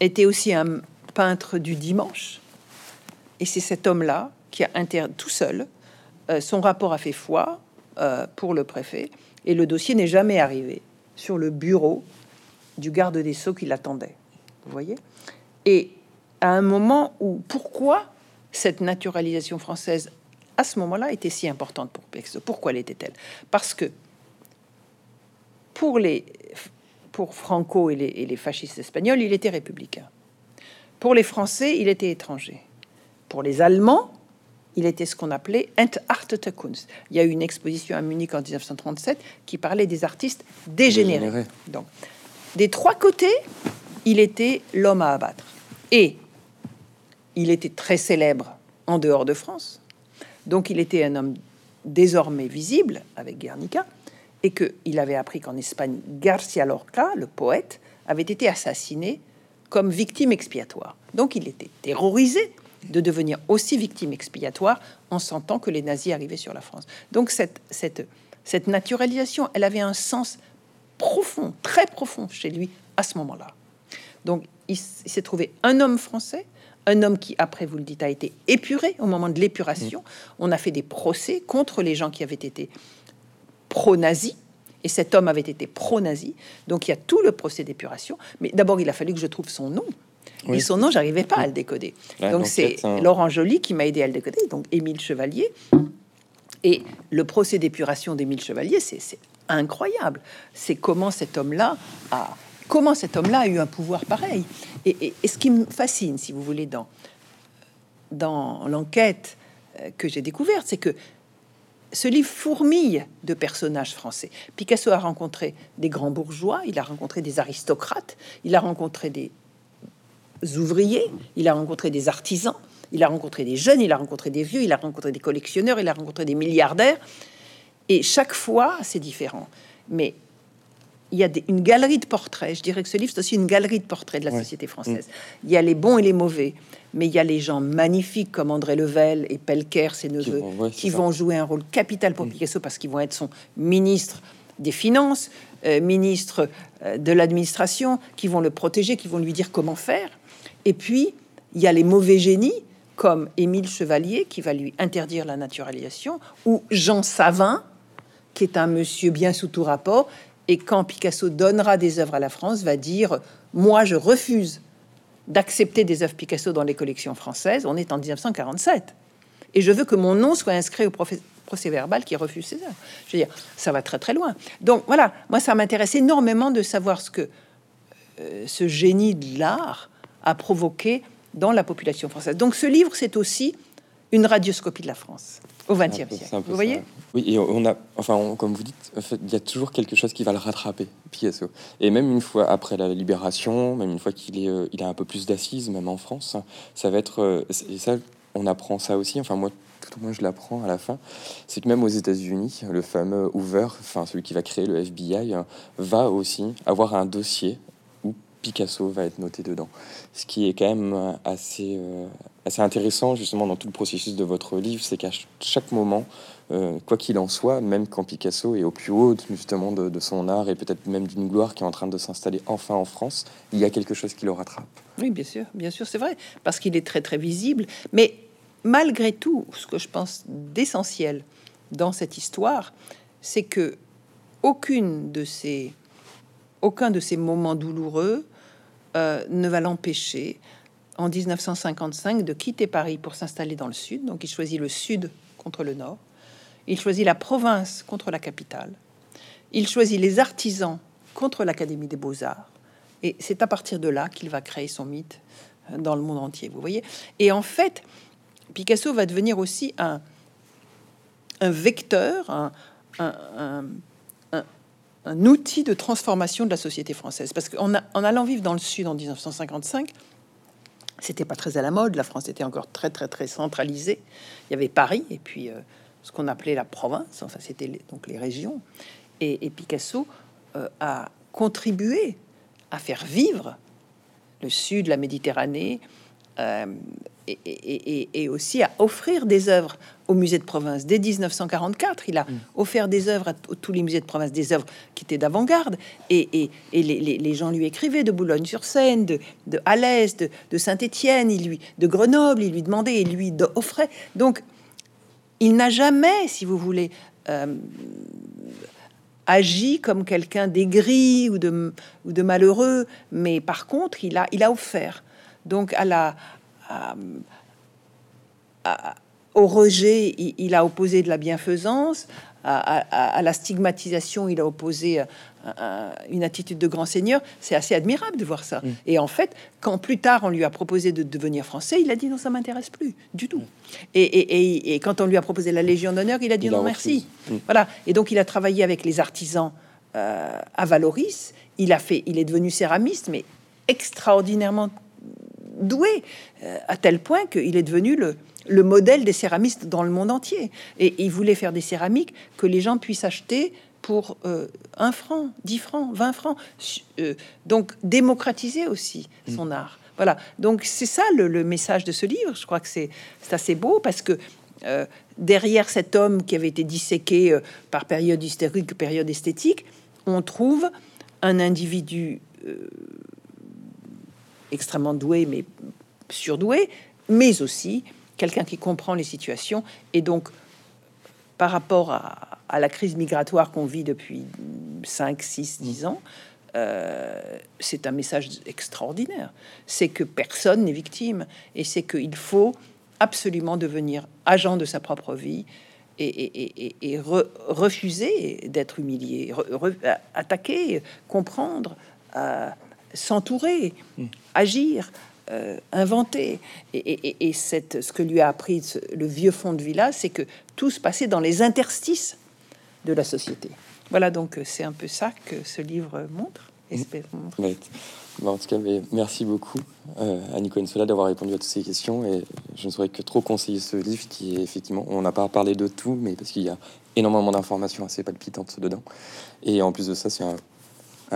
était aussi un peintre du dimanche. Et c'est cet homme-là qui a inter tout seul. Son rapport a fait foi pour le préfet et le dossier n'est jamais arrivé sur le bureau du garde des Sceaux qui l'attendait. Vous voyez? Et à un moment où, pourquoi cette naturalisation française à ce moment-là, était si importante pour Picasso. Pourquoi l'était-elle? Parce que pour, les, pour Franco et les, fascistes espagnols, il était républicain. Pour les Français, il était étranger. Pour les Allemands, il était ce qu'on appelait Entartete Kunst. Il y a eu une exposition à Munich en 1937 qui parlait des artistes dégénérés. Donc, des trois côtés, il était l'homme à abattre. Et il était très célèbre en dehors de France. Donc il était un homme désormais visible avec Guernica et qu'il avait appris qu'en Espagne, Garcia Lorca, le poète, avait été assassiné comme victime expiatoire. Donc il était terrorisé de devenir aussi victime expiatoire en sentant que les nazis arrivaient sur la France. Donc cette, cette, cette naturalisation, elle avait un sens profond, très profond chez lui à ce moment-là. Donc il s'est trouvé un homme français un homme qui, après, vous le dites, a été épuré au moment de l'épuration. On a fait des procès contre les gens qui avaient été pro-nazis. Et cet homme avait été pro-nazi. Donc il y a tout le procès d'épuration. Mais d'abord, il a fallu que je trouve son nom. Et son nom, j'arrivais pas à le décoder. donc c'est Laurent Joly qui m'a aidé à le décoder. Donc Émile Chevalier. Et le procès d'épuration d'Émile Chevalier, c'est incroyable. C'est comment cet homme-là a comment cet homme-là a eu un pouvoir pareil. Et, ce qui me fascine, si vous voulez, dans, dans l'enquête euh, que j'ai découverte, c'est que ce livre fourmille de personnages français. Picasso a rencontré des grands bourgeois, il a rencontré des aristocrates, il a rencontré des ouvriers, il a rencontré des artisans, il a rencontré des jeunes, il a rencontré des vieux, il a rencontré des collectionneurs, il a rencontré des milliardaires. Et chaque fois, c'est différent. Mais il y a une galerie de portraits. Je dirais que ce livre, c'est aussi une galerie de portraits de la société française. Il y a les bons et les mauvais, mais il y a les gens magnifiques comme André Level et Pelker, ses neveux, qui vont, jouer un rôle capital pour mm. Picasso parce qu'ils vont être son ministre des Finances, euh, ministre euh, de l'administration, qui vont le protéger, qui vont lui dire comment faire. Et puis, il y a les mauvais génies comme Émile Chevalier, qui va lui interdire la naturalisation, ou Jean Savin, qui est un monsieur bien sous tout rapport, et quand Picasso donnera des œuvres à la France, va dire Moi, je refuse d'accepter des œuvres Picasso dans les collections françaises. On est en 1947. Et je veux que mon nom soit inscrit au procès verbal qui refuse ces œuvres. Je veux dire, ça va très très loin. Donc voilà, moi, ça m'intéresse énormément de savoir ce que euh, ce génie de l'art a provoqué dans la population française. Donc ce livre, c'est aussi une radioscopie de la France au XXe siècle. Vous voyez Oui, et on a, enfin, comme vous dites, il y a toujours quelque chose qui va le rattraper, Picasso. Et même une fois après la libération, même une fois qu'il est, euh, il a un peu plus d'assises, même en France, ça va être, euh, et ça, on apprend ça aussi. Enfin, moi, tout au moins, je l'apprends à la fin. C'est que même aux États-Unis, le fameux Hoover, enfin celui qui va créer le FBI, va aussi avoir un dossier Picasso va être noté dedans. Ce qui est quand même euh, assez, euh, assez intéressant justement dans tout le processus de votre livre, c'est qu'à chaque moment, euh, quoi qu'il en soit, même quand Picasso est au plus haut justement de, son art et peut-être même d'une gloire qui est en train de s'installer enfin en France, il y a quelque chose qui le rattrape. Oui, bien sûr, bien sûr, c'est vrai, parce qu'il est très très visible. Mais malgré tout, ce que je pense d'essentiel dans cette histoire, c'est que aucune de ces, aucun de ces moments douloureux euh, ne va l'empêcher en 1955 de quitter Paris pour s'installer dans le sud. Donc il choisit le sud contre le nord. Il choisit la province contre la capitale. Il choisit les artisans contre l'Académie des beaux-arts. Et c'est à partir de là qu'il va créer son mythe euh, dans le monde entier, vous voyez. Et en fait, Picasso va devenir aussi un, un vecteur, outil de transformation de la société française. Parce qu'en en allant vivre dans le Sud en 1955, c'était pas très à la mode. La France était encore très, très, très centralisée. Il y avait Paris et puis euh, ce qu'on appelait la province. Enfin, c'était donc les régions. Et, Picasso euh, a contribué à faire vivre le Sud, la Méditerranée, euh, et, aussi à offrir des œuvres au musée de province. Dès 1944, il a mm. offert des œuvres à tous les musées de province, des œuvres qui étaient d'avant-garde. Et, les, gens lui écrivaient de Boulogne-sur-Seine, de, de Alès, de, Saint-Étienne, il lui, de Grenoble, il lui demandait et lui offrait. Donc, il n'a jamais, si vous voulez, euh, agi comme quelqu'un d'aigri ou de, ou de malheureux, mais par contre, il a, il a offert. Donc, à la, au rejet, il, a opposé de la bienfaisance, à, la stigmatisation, il a opposé euh, une attitude de grand seigneur. C'est assez admirable de voir ça. Mm. Et en fait, quand plus tard on lui a proposé de devenir français, il a dit non, ça m'intéresse plus du tout. Mm. Et, quand on lui a proposé la Légion d'honneur, il a dit non, merci. Mm. Voilà. Et donc il a travaillé avec les artisans euh, à Valoris. Il a fait, il est devenu céramiste, mais extraordinairement doué, euh, à tel point qu'il est devenu le, le modèle des céramistes dans le monde entier. Et il voulait faire des céramiques que les gens puissent acheter pour euh, un franc, 10 francs, 20 francs. Euh, donc démocratiser aussi mm. son art. Voilà, donc c'est ça le, message de ce livre. Je crois que c'est assez beau parce que derrière cet homme qui avait été disséqué par période hystérique, période esthétique, on trouve un individu extrêmement doué, mais surdoué, mais aussi quelqu'un qui comprend les situations. Et donc, par rapport à, la crise migratoire qu'on vit depuis 5, 6, 10 ans, euh, c'est un message extraordinaire. C'est que personne n'est victime et c'est qu'il faut absolument devenir agent de sa propre vie et, refuser d'être humilié, attaquer, comprendre, euh, s'entourer, hmm. agir, euh, inventer. Et, cette, ce que lui a appris le vieux fond de villa, c'est que tout se passait dans les interstices de la société. Voilà, donc euh, c'est un peu ça que ce livre montre. Hmm. en tout cas, merci beaucoup euh, à Nico Ensola d'avoir répondu à toutes ces questions. Et je ne saurais que trop conseiller ce livre qui est effectivement, on n'a pas parlé de tout, mais parce qu'il y a énormément d'informations assez palpitantes dedans. Et en plus de ça, c'est un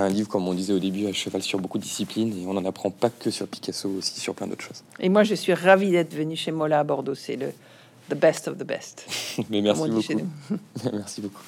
un livre, comme on disait au début, à cheval sur beaucoup de disciplines, et on n'en apprend pas que sur Picasso, aussi sur plein d'autres choses. Et moi, je suis ravie d'être venu chez Mola à Bordeaux. C'est le the best of the best. Mais merci beaucoup. merci beaucoup.